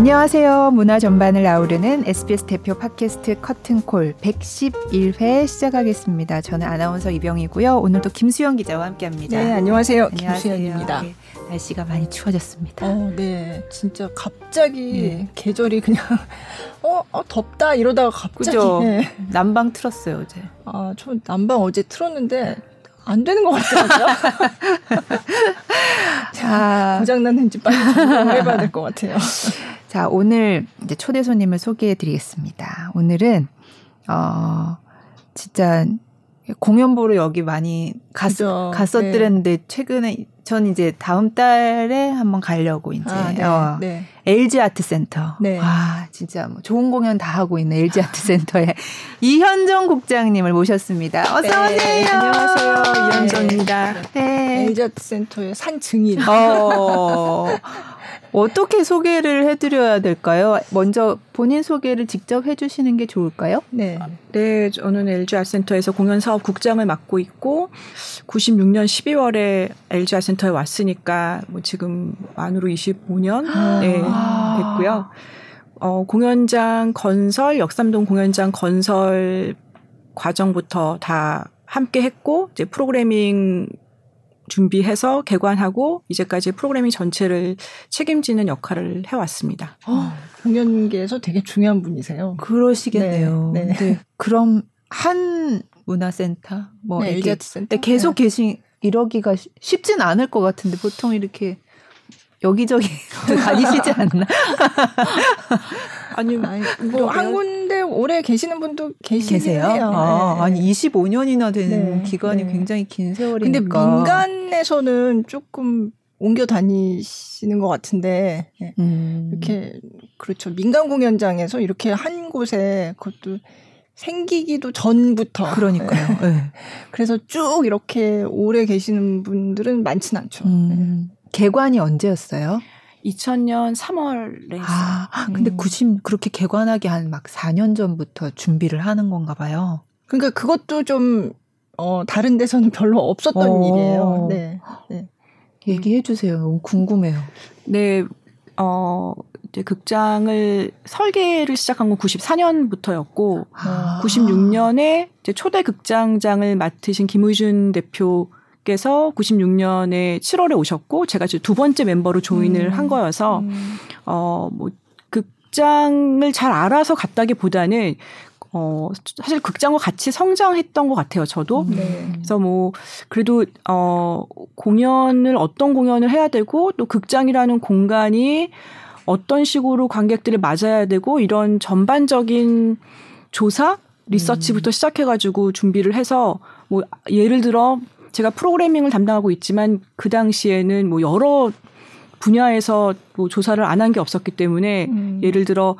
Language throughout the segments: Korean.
안녕하세요. 문화 전반을 아우르는 SBS 대표 팟캐스트 커튼콜 111회 시작하겠습니다. 저는 아나운서 이병이고요. 오늘도 김수영 기자와 함께합니다. 네, 안녕하세요. 안녕하세요. 김수영입니다. 네, 날씨가 많이 추워졌습니다. 어, 네, 진짜 갑자기 네. 계절이 그냥 어, 어, 덥다 이러다가 갑자기 그죠? 네. 난방 틀었어요 어제. 아, 저 난방 어제 틀었는데 안 되는 것 같더라고요. 자, 고장났는지 빨리 점검해봐야 될 것 같아요. 자, 오늘 이제 초대 손님을 소개해 드리겠습니다. 오늘은, 어, 진짜 공연 보러 여기 많이 갔, 갔었더랬는데 네. 최근에 전 이제 다음 달에 한번 가려고 이제 아, 네, 어, 네. LG 아트 센터. 네. 와 진짜 뭐 좋은 공연 다 하고 있는 LG 아트 센터에 이현정 국장님을 모셨습니다. 어서 네, 오세요. 안녕하세요. 이현정입니다. 네. LG 아트 센터의 산 증인. 어, 어떻게 소개를 해드려야 될까요? 먼저 본인 소개를 직접 해주시는 게 좋을까요? 네. 네, 저는 LG 아센터에서 공연 사업 국장을 맡고 있고 96년 12월에 LG 아센터에 왔으니까 뭐 지금 만으로 25년 네, 됐고요. 어, 공연장 건설, 역삼동 공연장 건설 과정부터 다 함께 했고 이제 프로그래밍 준비해서 개관하고 이제까지 프로그래밍 전체를 책임지는 역할을 해왔습니다. 어, 공연계에서 되게 중요한 분이세요. 그러시겠네요. 네. 네. 네. 그럼 한 문화센터 뭐 네, 이렇게 센터? 계속 네. 계신 이러기가 쉽진 않을 것 같은데 보통 이렇게 여기저기 다니시지 않나? 아니, 뭐 한 군데 오래 계시는 분도 계시세요? 아, 네. 아니 25년이나 되는 네. 기간이 네. 굉장히 긴 세월이니까. 근데 민간에서는 조금 옮겨 다니시는 것 같은데 네. 음. 이렇게 그렇죠 민간 공연장에서 이렇게 한 곳에 그것도 생기기도 전부터 그러니까요. 네. 그래서 쭉 이렇게 오래 계시는 분들은 많지는 않죠. 음. 개관이 언제였어요? 2000년 3월에 했어요. 아, 근데 음. 90 그렇게 개관하기 한 막 4년 전부터 준비를 하는 건가 봐요. 그러니까 그것도 좀 어, 다른 데서는 별로 없었던 어. 일이에요. 네. 네. 얘기해 주세요. 너무 궁금해요. 네. 어, 이제 극장을 설계를 시작한 건 94년부터였고 아. 96년에 이제 초대 극장장을 맡으신 김의준 대표 께서 96년에 7월에 오셨고 제가 두 번째 멤버로 조인을 음. 한 거여서 음. 어뭐 극장을 잘 알아서 갔다기보다는 어 사실 극장과 같이 성장했던 것 같아요 저도 음. 네. 그래서 뭐 그래도 어 공연을 어떤 공연을 해야 되고 또 극장이라는 공간이 어떤 식으로 관객들을 맞아야 되고 이런 전반적인 조사 리서치부터 음. 시작해가지고 준비를 해서 뭐 예를 들어 제가 프로그래밍을 담당하고 있지만 그 당시에는 뭐 여러 분야에서 뭐 조사를 안 한 게 없었기 때문에 음. 예를 들어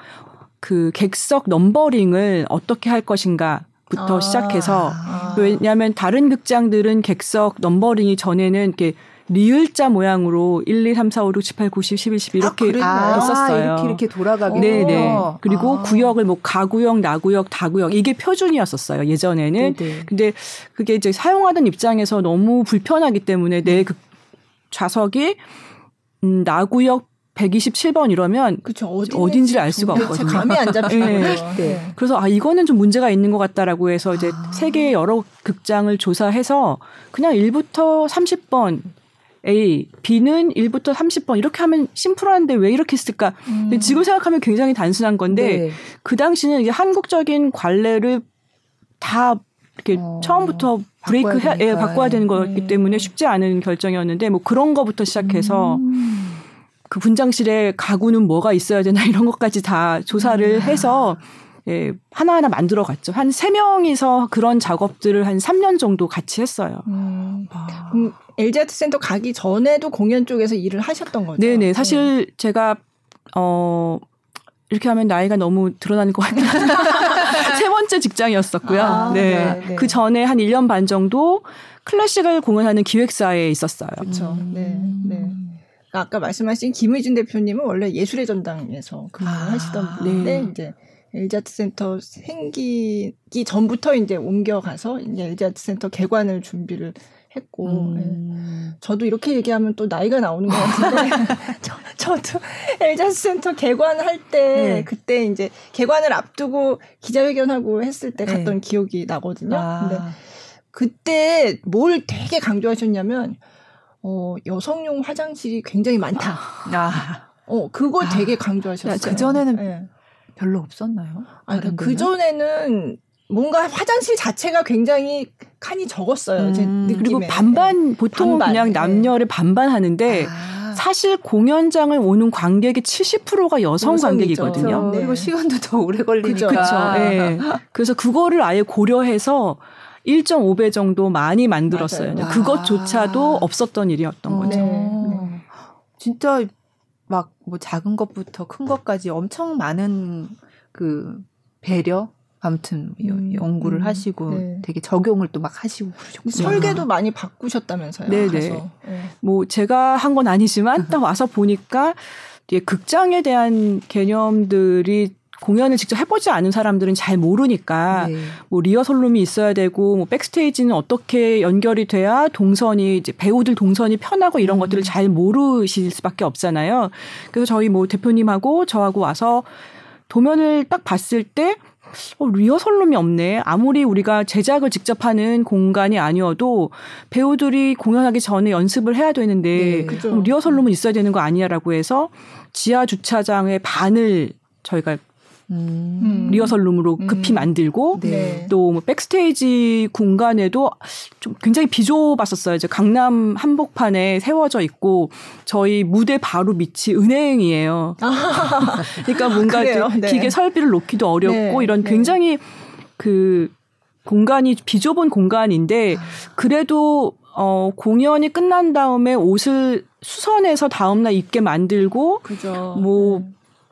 그 객석 numbering을 어떻게 할 것인가 부터 아. 시작해서 아. 왜냐하면 다른 극장들은 객석 numbering이 전에는 이렇게 리을자 모양으로 1, 2, 3, 4, 5, 6, 7, 8, 9, 10, 11, 12 이렇게 아, 했었어요. 이렇게 이렇게 돌아가게. 네, 네. 그리고 아. 구역을 뭐 가구역, 나구역, 다구역 이게 표준이었었어요. 예전에는. 네네. 근데 그게 이제 사용하던 입장에서 너무 불편하기 때문에 내 그 좌석이 음, 나구역 127번 이러면 그쵸, 어딘, 지를알 수가 없거든요. 감이 안 잡히는 네. 네. 그래서 아 이거는 좀 문제가 있는 것 같다라고 해서 이제 아. 세계의 여러 극장을 조사해서 그냥 1부터 30번 A, B는 1부터 30번 이렇게 하면 심플한데 왜 이렇게 했을까? 음. 근데 지금 생각하면 굉장히 단순한 건데 네. 그 당시는 이게 한국적인 관례를 다 이렇게 어. 처음부터 브레이크 해, 예, 바꿔야 되는 거기 음. 때문에 쉽지 않은 결정이었는데 뭐 그런 거부터 시작해서 음. 그 분장실에 가구는 뭐가 있어야 되나 이런 것까지 다 조사를 음. 해서 예, 하나하나 만들어 갔죠. 한 세명이서 그런 작업들을 한 3년 정도 같이 했어요. 음. 아. 음, LG 아트 센터 가기 전에도 공연 쪽에서 일을 하셨던 거죠? 네네. 사실 네. 제가, 어, 이렇게 하면 나이가 너무 드러나는 것 같아요. 세 번째 직장이었었고요. 아, 네. 네, 네. 그 전에 한 1년 반 정도 클래식을 공연하는 기획사에 있었어요. 그렇죠. 음. 네. 네. 아까 말씀하신 김의준 대표님은 원래 예술의 전당에서 근무를 아, 하시던 분인데 네. 이제 LG 아트 센터 생기기 전부터 이제 옮겨가서 이제 LG 아트 센터 개관을 준비를 했고 음. 예. 저도 이렇게 얘기하면 또 나이가 나오는 것 같은데 저, 저도 LG 아트 센터 개관할 때 네. 그때 이제 개관을 앞두고 기자회견하고 했을 때 갔던 네. 기억이 나거든요. 아. 근데 그때 뭘 되게 강조하셨냐면 어 여성용 화장실이 굉장히 많다. 아. 어 그거 되게 아. 강조하셨어요. 그 전에는 네. 별로 없었나요? 아, 그러니까 그 전에는 뭔가 화장실 자체가 굉장히 칸이 적었어요. 제 음, 느낌에. 그리고 반반 네. 보통 반반, 그냥 네. 남녀를 네. 반반 하는데 아. 사실 공연장을 오는 관객의 70%가 여성 관객이거든요. 네. 그리고 시간도 더 오래 걸리니까. 그렇죠. 네. 그래서 그거를 아예 고려해서 1.5배 정도 많이 만들었어요. 맞아요. 그것조차도 없었던 일이었던 어. 거죠. 네. 진짜 막 뭐 작은 것부터 큰 것까지 엄청 많은 그 배려 아무튼 음, 연구를 음, 하시고 네. 되게 적용을 또 막 하시고 그러셨군요. 설계도 많이 바꾸셨다면서요. 네네. 네. 뭐 제가 한 건 아니지만 딱 와서 보니까 이게 극장에 대한 개념들이 공연을 직접 해보지 않은 사람들은 잘 모르니까 네. 뭐 리허설룸이 있어야 되고 뭐 백스테이지는 어떻게 연결이 돼야 동선이 이제 배우들 동선이 편하고 이런 음. 것들을 잘 모르실 수밖에 없잖아요. 그래서 저희 뭐 대표님하고 저하고 와서 도면을 딱 봤을 때 어, 리허설룸이 없네. 아무리 우리가 제작을 직접 하는 공간이 아니어도 배우들이 공연하기 전에 연습을 해야 되는데 네, 리허설룸은 있어야 되는 거 아니냐라고 해서 지하 주차장의 반을 저희가 음. 리허설 룸으로 급히 음. 만들고 네. 또뭐 백스테이지 공간에도 좀 굉장히 비좁았었어요. 이제 강남 한복판에 세워져 있고 저희 무대 바로 밑이 은행이에요. 아. 그러니까 뭔가 네. 기계 설비를 놓기도 어렵고 네. 이런 네. 굉장히 그 공간이 비좁은 공간인데 그래도 어 공연이 끝난 다음에 옷을 수선해서 다음날 입게 만들고 그죠. 뭐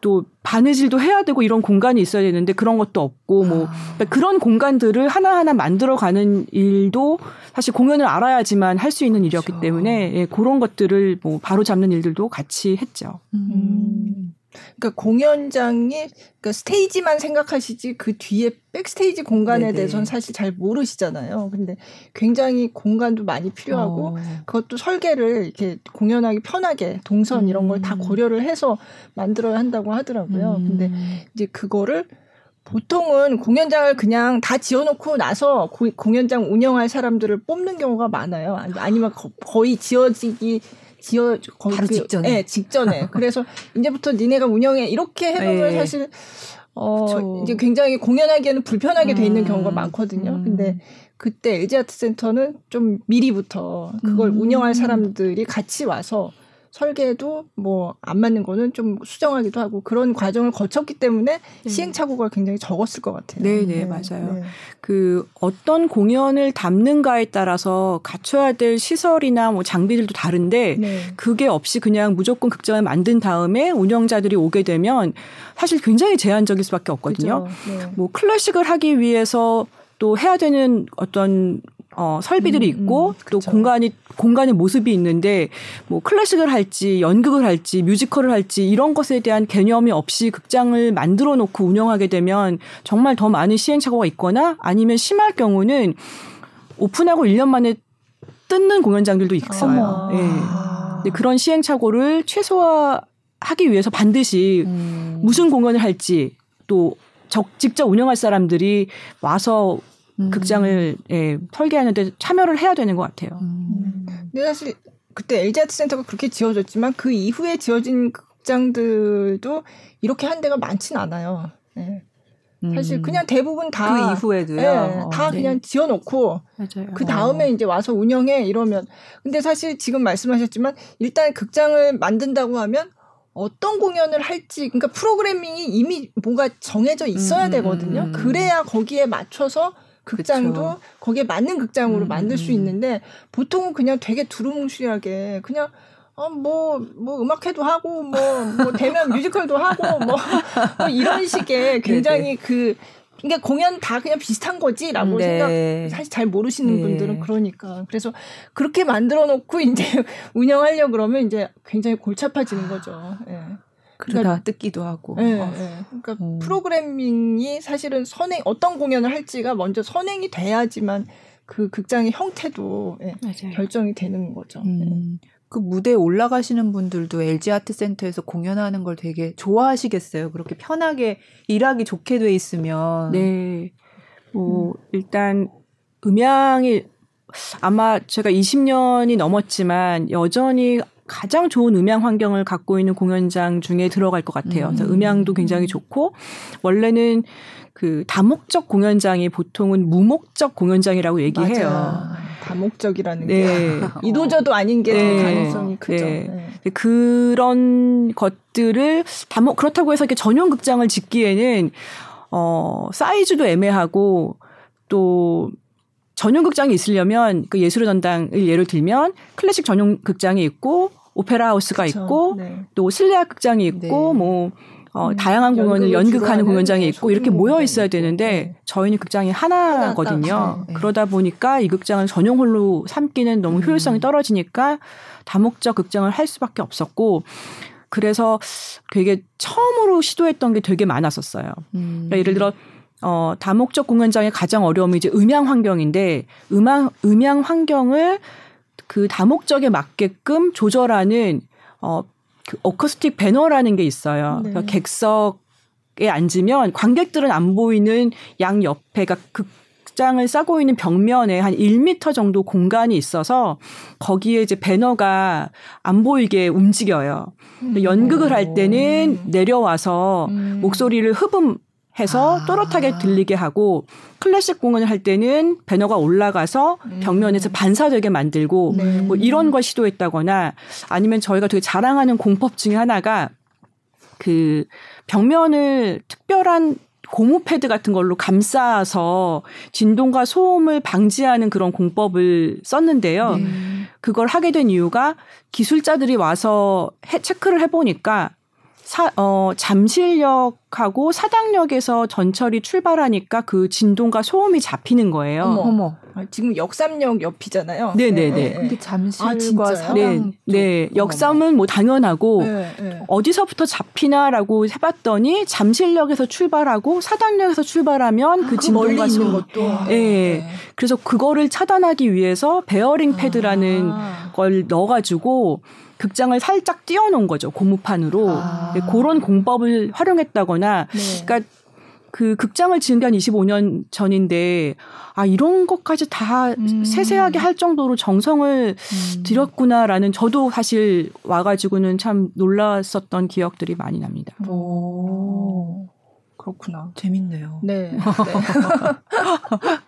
또 네. 바느질도 해야 되고 이런 공간이 있어야 되는데 그런 것도 없고 뭐 아. 그러니까 그런 공간들을 하나하나 만들어가는 일도 사실 공연을 알아야지만 할 수 있는 일이었기 그렇죠. 때문에 예, 그런 것들을 뭐 바로 잡는 일들도 같이 했죠. 음. 그러니까 공연장이 그러니까 스테이지만 생각하시지 그 뒤에 백스테이지 공간에 네네. 대해서는 사실 잘 모르시잖아요. 근데 굉장히 공간도 많이 필요하고 어. 그것도 설계를 이렇게 공연하기 편하게 동선 이런 걸다 음. 고려를 해서 만들어야 한다고 하더라고요. 음. 근데 이제 그거를 보통은 공연장을 그냥 다 지어놓고 나서 고, 공연장 운영할 사람들을 뽑는 경우가 많아요. 아니면 거의 지어지기 지어 거기 바로 그, 직전에. 네, 직전에. 그래서 이제부터 니네가 운영해 이렇게 해놓으면 네. 사실 어 그쵸. 이제 굉장히 공연하기에는 불편하게 돼 있는 음. 경우가 많거든요. 음. 근데 그때 LG 아트 센터는 좀 미리부터 그걸 음. 운영할 사람들이 같이 와서 설계도 뭐 안 맞는 거는 좀 수정하기도 하고 그런 과정을 거쳤기 때문에 네. 시행착오가 굉장히 적었을 것 같아요. 네, 네, 맞아요. 네. 그 어떤 공연을 담는가에 따라서 갖춰야 될 시설이나 뭐 장비들도 다른데 네. 그게 없이 그냥 무조건 극장을 만든 다음에 운영자들이 오게 되면 사실 굉장히 제한적일 수밖에 없거든요. 네. 뭐 클래식을 하기 위해서 또 해야 되는 어떤 어, 설비들이 음, 있고 음, 또 공간이 공간의 모습이 있는데 뭐 클래식을 할지 연극을 할지 뮤지컬을 할지 이런 것에 대한 개념이 없이 극장을 만들어 놓고 운영하게 되면 정말 더 많은 시행착오가 있거나 아니면 심할 경우는 오픈하고 1년 만에 뜯는 공연장들도 있어요. 예. 네. 그런 시행착오를 최소화하기 위해서 반드시 음. 무슨 공연을 할지 또 적, 직접 운영할 사람들이 와서 음. 극장을 예, 설계하는데 참여를 해야 되는 것 같아요. 음. 근데 사실 그때 LG 아트 센터가 그렇게 지어졌지만 그 이후에 지어진 극장들도 이렇게 한 데가 많진 않아요. 네. 사실 그냥 대부분 다 그 이후에도요. 네, 어, 다 네. 그냥 지어놓고 맞아요. 그 다음에 어. 이제 와서 운영해 이러면 근데 사실 지금 말씀하셨지만 일단 극장을 만든다고 하면 어떤 공연을 할지 그러니까 프로그래밍이 이미 뭔가 정해져 있어야 음, 되거든요. 음. 그래야 거기에 맞춰서 극장도 그쵸. 거기에 맞는 극장으로 음. 만들 수 음. 있는데 보통은 그냥 되게 두루뭉실하게 그냥 어, 뭐, 뭐, 음악회도 하고, 뭐, 뭐, 대면 뮤지컬도 하고, 뭐, 뭐 이런 식의 굉장히 네네. 그, 그러니까 공연 다 그냥 비슷한 거지라고 네. 생각, 사실 잘 모르시는 네. 분들은 그러니까. 그래서 그렇게 만들어 놓고 이제 운영하려 고 그러면 이제 굉장히 골치 아파지는 거죠. 예. 네. 그러다 그러니까, 뜯기도 하고. 네, 어. 네. 그러니까 음. 프로그래밍이 사실은 선행 어떤 공연을 할지가 먼저 선행이 돼야지만 그 극장의 형태도 예, 결정이 되는 거죠. 음. 그 무대에 올라가시는 분들도 LG 아트센터에서 공연하는 걸 되게 좋아하시겠어요. 그렇게 편하게 일하기 좋게 돼 있으면. 네. 뭐 음. 일단 음향이 아마 제가 20년이 넘었지만 여전히 가장 좋은 음향 환경을 갖고 있는 공연장 중에 들어갈 것 같아요. 음. 음향도 굉장히 좋고 원래는 그 다목적 공연장이 보통은 무목적 공연장이라고 얘기해요. 맞아. 다목적이라는 네. 게 이도저도 아닌 게 네. 가능성이 크죠. 네. 네. 그런 것들을 다목 그렇다고 해서 이렇게 전용 극장을 짓기에는 어 사이즈도 애매하고 또 전용 극장이 있으려면 그 예술의 전당을 예를 들면 클래식 전용 극장이 있고 오페라 하우스가 그쵸. 있고 네. 또 실내악 극장이 있고 네. 뭐 어, 음, 다양한 공연을 연극하는 공연장이 있고 이렇게 모여 있어야 되는데 네. 저희는 극장이 하나거든요. 네. 그러다 보니까 이 극장을 전용 홀로 삼기는 너무 음. 효율성이 떨어지니까 다목적 극장을 할 수밖에 없었고 그래서 되게 처음으로 시도했던 게 되게 많았었어요. 음. 그러니까 예를 들어 어, 다목적 공연장의 가장 어려움이 이제 음향 환경인데 음향 음향 환경을 그 다목적에 맞게끔 조절하는 어, 그 어쿠스틱 배너라는 게 있어요. 네. 그러니까 객석에 앉으면 관객들은 안 보이는 양 옆에 가 극 장을 싸고 있는 벽면에 한 1미터 정도 공간이 있어서 거기에 이제 배너가 안 보이게 움직여요. 음. 연극을 할 때는 내려와서 음. 목소리를 흡음 해서 아. 또렷하게 들리게 하고 클래식 공연을 할 때는 배너가 올라가서 음. 벽면에서 반사되게 만들고 네. 뭐 이런 걸 시도했다거나 아니면 저희가 되게 자랑하는 공법 중에 하나가 그 벽면을 특별한 고무 패드 같은 걸로 감싸서 진동과 소음을 방지하는 그런 공법을 썼는데요. 네. 그걸 하게 된 이유가 기술자들이 와서 해, 체크를 해보니까 사, 어, 잠실역 하고 사당역에서 전철이 출발하니까 그 진동과 소음이 잡히는 거예요. 어머. 어머. 아, 지금 역삼역 옆이잖아요. 네네네. 네, 네. 근데 잠실과 아, 사당. 네, 네. 역삼은 뭐 당연하고 네, 네. 어디서부터 잡히나라고 해봤더니 잠실역에서 출발하고 사당역에서 출발하면 아, 그 진동과 소음. 것도. 네. 네. 그래서 그거를 차단하기 위해서 베어링 패드라는 아. 걸 넣어가지고 극장을 살짝 띄워놓은 거죠 고무판으로 아. 네, 그런 공법을 활용했다거나 네. 그러니까 그 극장을 지은 게 한 25년 전인데 아 이런 것까지 다 음. 세세하게 할 정도로 정성을 음. 들였구나라는 저도 사실 와가지고는 참 놀랐었던 기억들이 많이 납니다. 오. 그렇구나. 재밌네요. 네. 네.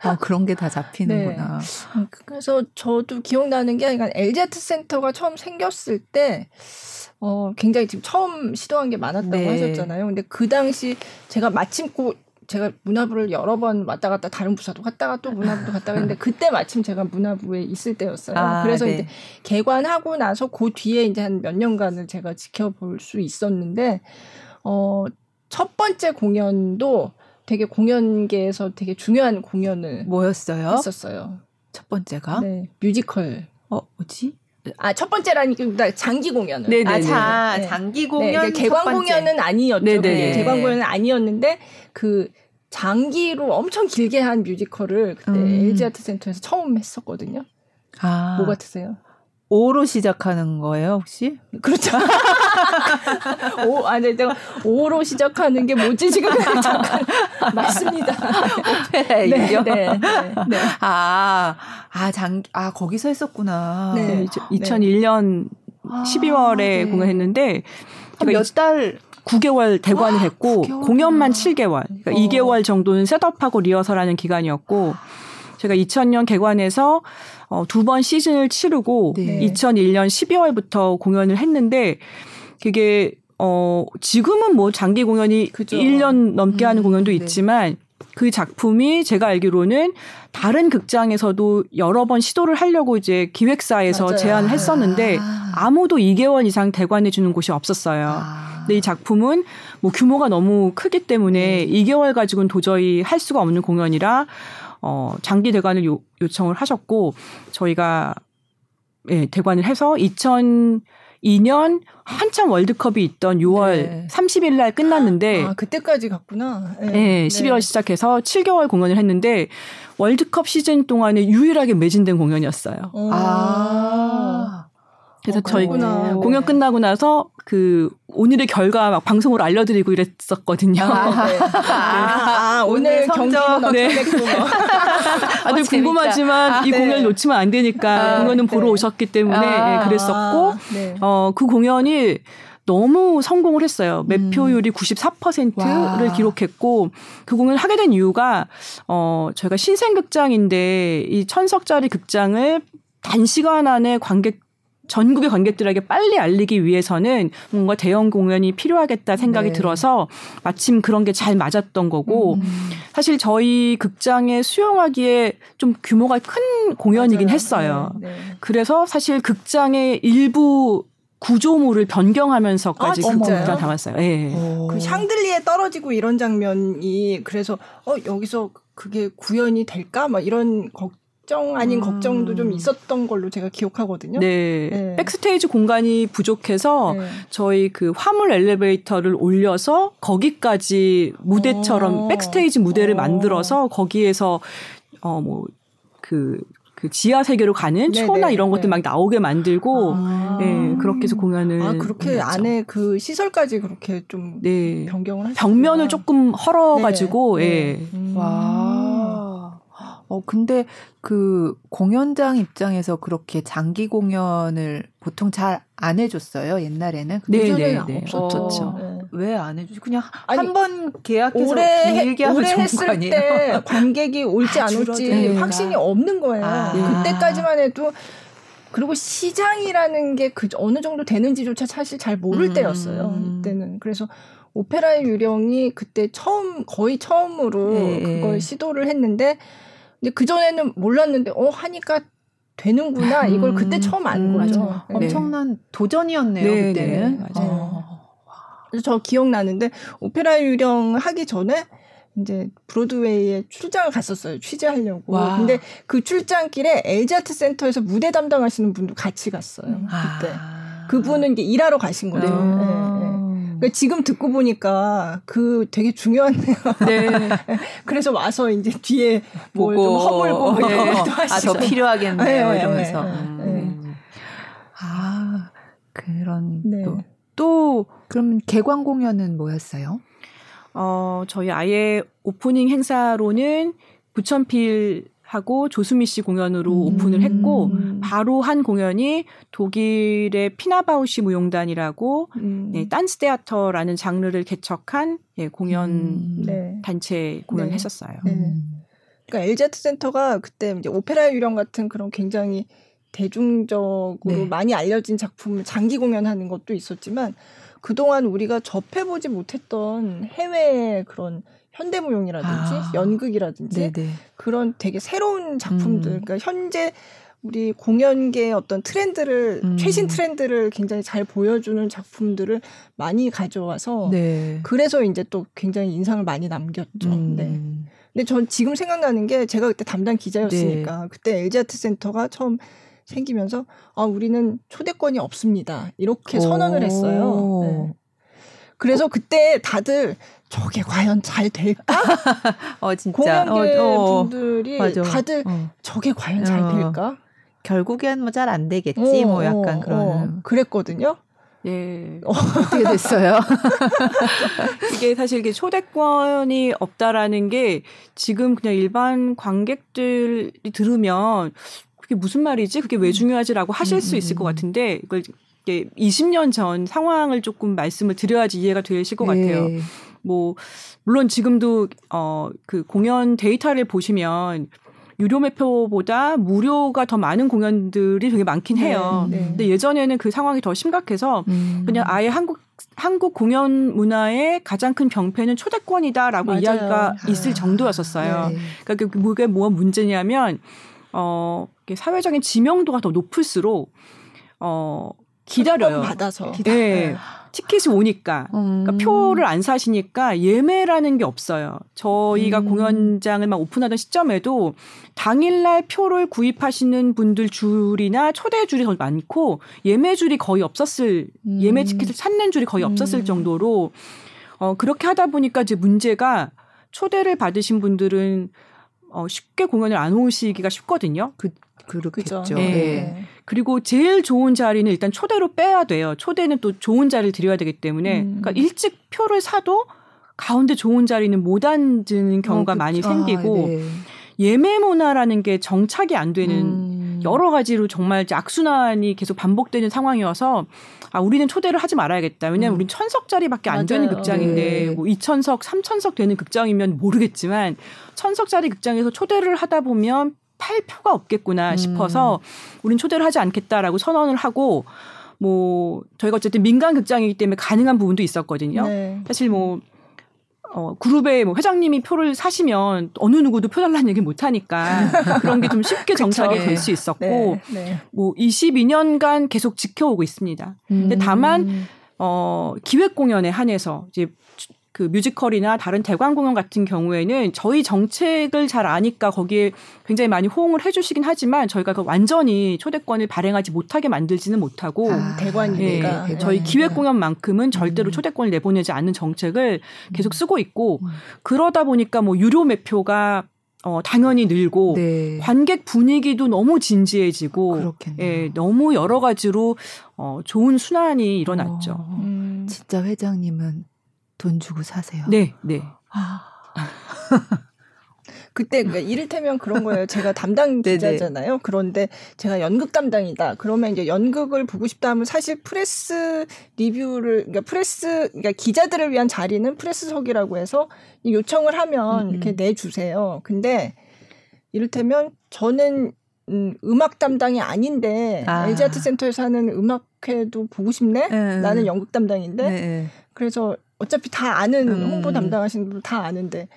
아, 그런 게 다 잡히는구나. 네. 그래서 저도 기억나는 게 그러니까 아트 센터가 처음 생겼을 때 어, 굉장히 지금 처음 시도한 게 많았다고 네. 하셨잖아요. 근데 그 당시 제가 마침 꼭 제가 문화부를 여러 번 왔다 갔다 다른 부서도 갔다가 또 문화부도 갔다 갔는데 그때 마침 제가 문화부에 있을 때였어요. 아, 그래서 네. 이제 개관하고 나서 그 뒤에 이제 한 몇 년간을 제가 지켜볼 수 있었는데 어 첫 번째 공연도 되게 공연계에서 되게 중요한 공연을 뭐였어요? 했었어요. 첫 번째가 네, 뮤지컬. 어, 뭐지? 아, 첫 번째라니까 장기 공연을. 네네. 아, 자, 네. 장기 공연. 네, 그러니까 개관 공연은 아니었죠. 네네. 개관 공연은 아니었는데 그 장기로 엄청 길게 한 뮤지컬을 그때 음. LG 아트 센터에서 처음 했었거든요. 아. 뭐 같으세요? 오로 시작하는 거예요, 혹시? 그렇죠. 오, 아니, 네, 내가 오로 시작하는 게 뭐지? 지금 잠깐. 맞습니다. 오페라 네, 네, 네, 네, 아, 아, 장, 아, 거기서 했었구나. 네. 2001년 12월에 아, 공연했는데, 제가 몇달 9개월 대관을 했고, 9개월. 공연만 7개월. 그러니까 어. 2개월 정도는 셋업하고 리허설하는 기간이었고, 제가 2000년 개관해서 어, 두 번 시즌을 치르고 네. 2001년 12월부터 공연을 했는데 그게 어 지금은 뭐 장기 공연이 그죠. 1년 넘게 하는 음, 공연도 네. 있지만 그 작품이 제가 알기로는 다른 극장에서도 여러 번 시도를 하려고 이제 기획사에서 맞아요. 제안을 했었는데 아. 아무도 2개월 이상 대관해 주는 곳이 없었어요. 아. 근데 이 작품은 뭐 규모가 너무 크기 때문에 네. 2개월 가지고는 도저히 할 수가 없는 공연이라 어, 장기 대관을 요, 요청을 하셨고 저희가 예, 대관을 해서 2000 2년 한참 월드컵이 있던 6월 네. 30일 날 끝났는데 아, 그때까지 갔구나. 네. 네, 12월 시작해서 7개월 공연을 했는데 월드컵 시즌 동안에 유일하게 매진된 공연이었어요. 아. 그래서 어, 저희 공연 끝나고 나서 그 오늘의 결과 막 방송으로 알려드리고 이랬었거든요. 아, 네. 아, 아 오늘 경기는 네. 다들 어, 궁금하지만 아, 이 네. 공연을 놓치면 안 되니까 아, 공연은 보러 네. 오셨기 때문에 아, 네, 그랬었고 네. 어그 공연이 너무 성공을 했어요. 매표율이 음. 94%를 와. 기록했고 그 공연을 하게 된 이유가 어 저희가 신생 극장인데 이 천석짜리 극장을 단시간 안에 관객 전국의 관객들에게 빨리 알리기 위해서는 뭔가 대형 공연이 필요하겠다 생각이 네. 들어서 마침 그런 게 잘 맞았던 거고 음. 사실 저희 극장에 수용하기에 좀 규모가 큰 공연이긴 맞아요. 했어요. 네. 네. 그래서 사실 극장의 일부 구조물을 변경하면서까지 아, 그 공연을 담았어요. 예. 그 샹들리에 떨어지고 이런 장면이 그래서 어 여기서 그게 구현이 될까? 막 이런 걱 걱정 아닌 음. 걱정도 좀 있었던 걸로 제가 기억하거든요. 네. 네. 백스테이지 공간이 부족해서 네. 저희 그 화물 엘리베이터를 올려서 거기까지 무대처럼 어. 백스테이지 무대를 어. 만들어서 거기에서 어뭐그 그 지하 세계로 가는 네네, 초나 이런 것들 네. 막 나오게 만들고 아. 네, 그렇게 해서 공연을 아 그렇게 했죠. 안에 그 시설까지 그렇게 좀 네. 변경을. 벽면을 조금 헐어 가지고 네. 예. 음. 와. 어, 근데 그 공연장 입장에서 그렇게 장기 공연을 보통 잘 안 해줬어요 옛날에는. 네, 네, 네. 없었죠. 어, 네. 왜안 해주지? 그냥 한 번 계약해서 올해, 길게 하면 올해 했을 때 관객이 올지 안 올지 네. 확신이 없는 거예요. 아. 그때까지만 해도 그리고 시장이라는 게 그 어느 정도 되는지조차 사실 잘 모를 음. 때였어요. 이때는 그래서 오페라의 유령이 그때 처음 거의 처음으로 네. 그걸 시도를 했는데 근데 그 전에는 몰랐는데 어 하니까 되는구나 이걸 그때 처음 안 음, 거죠. 네. 엄청난 도전이었네요 네, 그때는. 네, 맞아요. 어. 그래서 저 기억나는데 오페라 유령 하기 전에 이제 브로드웨이에 출장을 갔었어요. 취재하려고. 와. 근데 그 출장길에 엘자트 센터에서 무대 담당하시는 분도 같이 갔어요. 그때. 아. 그분은 이제 일하러 가신 거죠. 네. 네. 그러니까 지금 듣고 보니까 그 되게 중요한데요. 네. 그래서 와서 이제 뒤에 뭘 좀 허물고 네. 아더 필요하겠네요 네, 이러면서. 네, 음. 아 그런 네. 또, 또 그럼 개관 공연은 뭐였어요? 어 저희 아예 오프닝 행사로는 부천필 하고 조수미 씨 공연으로 음. 오픈을 했고 바로 한 공연이 독일의 피나바우시 무용단이라고 음. 네, 딴스 테아터라는 장르를 개척한 예, 공연 음. 네. 단체 공연을 네. 했었어요. 네. 음. 그러니까 엘제트 센터가 그때 이제 오페라 유령 같은 그런 굉장히 대중적으로 네. 많이 알려진 작품을 장기 공연하는 것도 있었지만 그동안 우리가 접해보지 못했던 해외의 그런 현대무용이라든지 아. 연극이라든지 네네. 그런 되게 새로운 작품들 음. 그러니까 현재 우리 공연계의 어떤 트렌드를 음. 최신 트렌드를 굉장히 잘 보여주는 작품들을 많이 가져와서 네. 그래서 이제 또 굉장히 인상을 많이 남겼죠. 음. 네. 근데 전 지금 생각나는 게 제가 그때 담당 기자였으니까 네. 그때 LG 아트 센터가 처음 생기면서 아 우리는 초대권이 없습니다 이렇게 선언을 했어요. 네. 그래서 어. 그때 다들 저게 과연 잘 될까? 어 진짜 공연계 어, 어, 분들이 맞아. 다들 어. 저게 과연 잘 어. 될까? 결국엔 뭐 잘 안 되겠지 뭐 약간 그런 그랬거든요. 예. 어떻게 됐어요? 이게 사실 이게 초대권이 없다라는 게 지금 그냥 일반 관객들이 들으면 그게 무슨 말이지? 그게 왜 음. 중요하지라고 하실 수 있을 것 음. 같은데 이걸 이게 20년 전 상황을 조금 말씀을 드려야지 이해가 되실 것 같아요. 예. 뭐 물론 지금도 어 그 공연 데이터를 보시면 유료 매표보다 무료가 더 많은 공연들이 되게 많긴 해요. 네, 네. 근데 예전에는 그 상황이 더 심각해서 음. 그냥 아예 한국 한국 공연 문화의 가장 큰 병폐는 초대권이다라고 맞아요. 이야기가 아. 있을 정도였었어요. 네. 그러니까 그게 뭐가 문제냐면 어 사회적인 지명도가 더 높을수록 어 기다려요. 받아서. 네. 네. 티켓이 오니까 그러니까 음. 표를 안 사시니까 예매라는 게 없어요. 저희가 음. 공연장을 막 오픈하던 시점에도 당일날 표를 구입하시는 분들 줄이나 초대 줄이 더 많고 예매 줄이 거의 없었을 음. 예매 티켓을 찾는 줄이 거의 없었을 음. 정도로 어 그렇게 하다 보니까 이제 문제가 초대를 받으신 분들은 어 쉽게 공연을 안 오시기가 쉽거든요. 그 그렇겠죠. 네. 네. 그리고 제일 좋은 자리는 일단 초대로 빼야 돼요. 초대는 또 좋은 자리를 드려야 되기 때문에 음. 그러니까 일찍 표를 사도 가운데 좋은 자리는 못 앉는 경우가 어, 많이 생기고 아, 네. 예매 문화라는 게 정착이 안 되는 음. 여러 가지로 정말 악순환이 계속 반복되는 상황이어서 아 우리는 초대를 하지 말아야겠다. 왜냐하면 음. 우린 천석짜리밖에 안 맞아요. 되는 극장인데 네. 뭐 2천석, 3천석 되는 극장이면 모르겠지만 천석짜리 극장에서 초대를 하다 보면 팔 표가 없겠구나 음. 싶어서 우린 초대를 하지 않겠다라고 선언을 하고 뭐 저희가 어쨌든 민간 극장이기 때문에 가능한 부분도 있었거든요. 네. 사실 뭐 어, 그룹의 뭐 회장님이 표를 사시면 어느 누구도 표 달라는 얘기 못 하니까 그런 게 좀 쉽게 정착이 될 수 있었고 네, 네. 뭐 22년간 계속 지켜오고 있습니다. 음. 근데 다만 어 기획 공연에 한해서 이제 그 뮤지컬이나 다른 대관 공연 같은 경우에는 저희 정책을 잘 아니까 거기에 굉장히 많이 호응을 해주시긴 하지만 저희가 그 완전히 초대권을 발행하지 못하게 만들지는 못하고 아, 대관이니까 예, 저희 네. 기획 공연만큼은 절대로 음. 초대권을 내보내지 않는 정책을 계속 음. 쓰고 있고 음. 그러다 보니까 뭐 유료 매표가 어, 당연히 늘고 네. 관객 분위기도 너무 진지해지고 그렇겠네요. 예, 너무 여러 가지로 어, 좋은 순환이 일어났죠. 어, 음. 진짜 회장님은 돈 주고 사세요. 네, 네. 아. 그때 그러니까 이를테면 그런 거예요. 제가 담당 기자잖아요. 그런데 제가 연극 담당이다. 그러면 이제 연극을 보고 싶다 하면 사실 press review를 그러니까 프레스 그러니까 기자들을 위한 자리는 press석이라고 해서 요청을 하면 음. 이렇게 내 주세요. 근데 이를테면 저는 음, 음악 담당이 아닌데 아. LG 아트 센터에서 하는 음악회도 보고 싶네. 네. 나는 연극 담당인데. 네. 그래서 어차피 다 아는 음. 홍보 담당하시는 분 다 아는데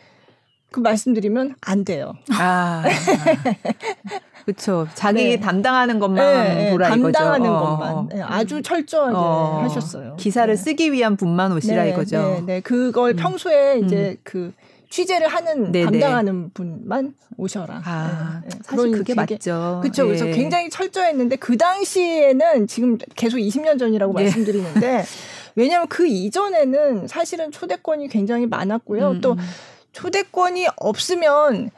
그 말씀드리면 안 돼요. 아. 그렇죠. 자기 네. 담당하는 것만 네, 보라 담당하는 이거죠. 어, 것만 어. 네, 아주 철저하게 어. 하셨어요. 기사를 네. 쓰기 위한 분만 오시라 네, 이거죠. 네, 네. 그걸 음. 평소에 이제 음. 그 취재를 하는 네네. 담당하는 분만 오셔라. 아, 네, 네. 사실 그게 되게, 맞죠. 그렇죠. 네. 그래서 굉장히 철저했는데 그 당시에는 지금 계속 20년 전이라고 네. 말씀드리는데 왜냐하면 그 이전에는 사실은 초대권이 굉장히 많았고요. 음. 또 음. 초대권이 없으면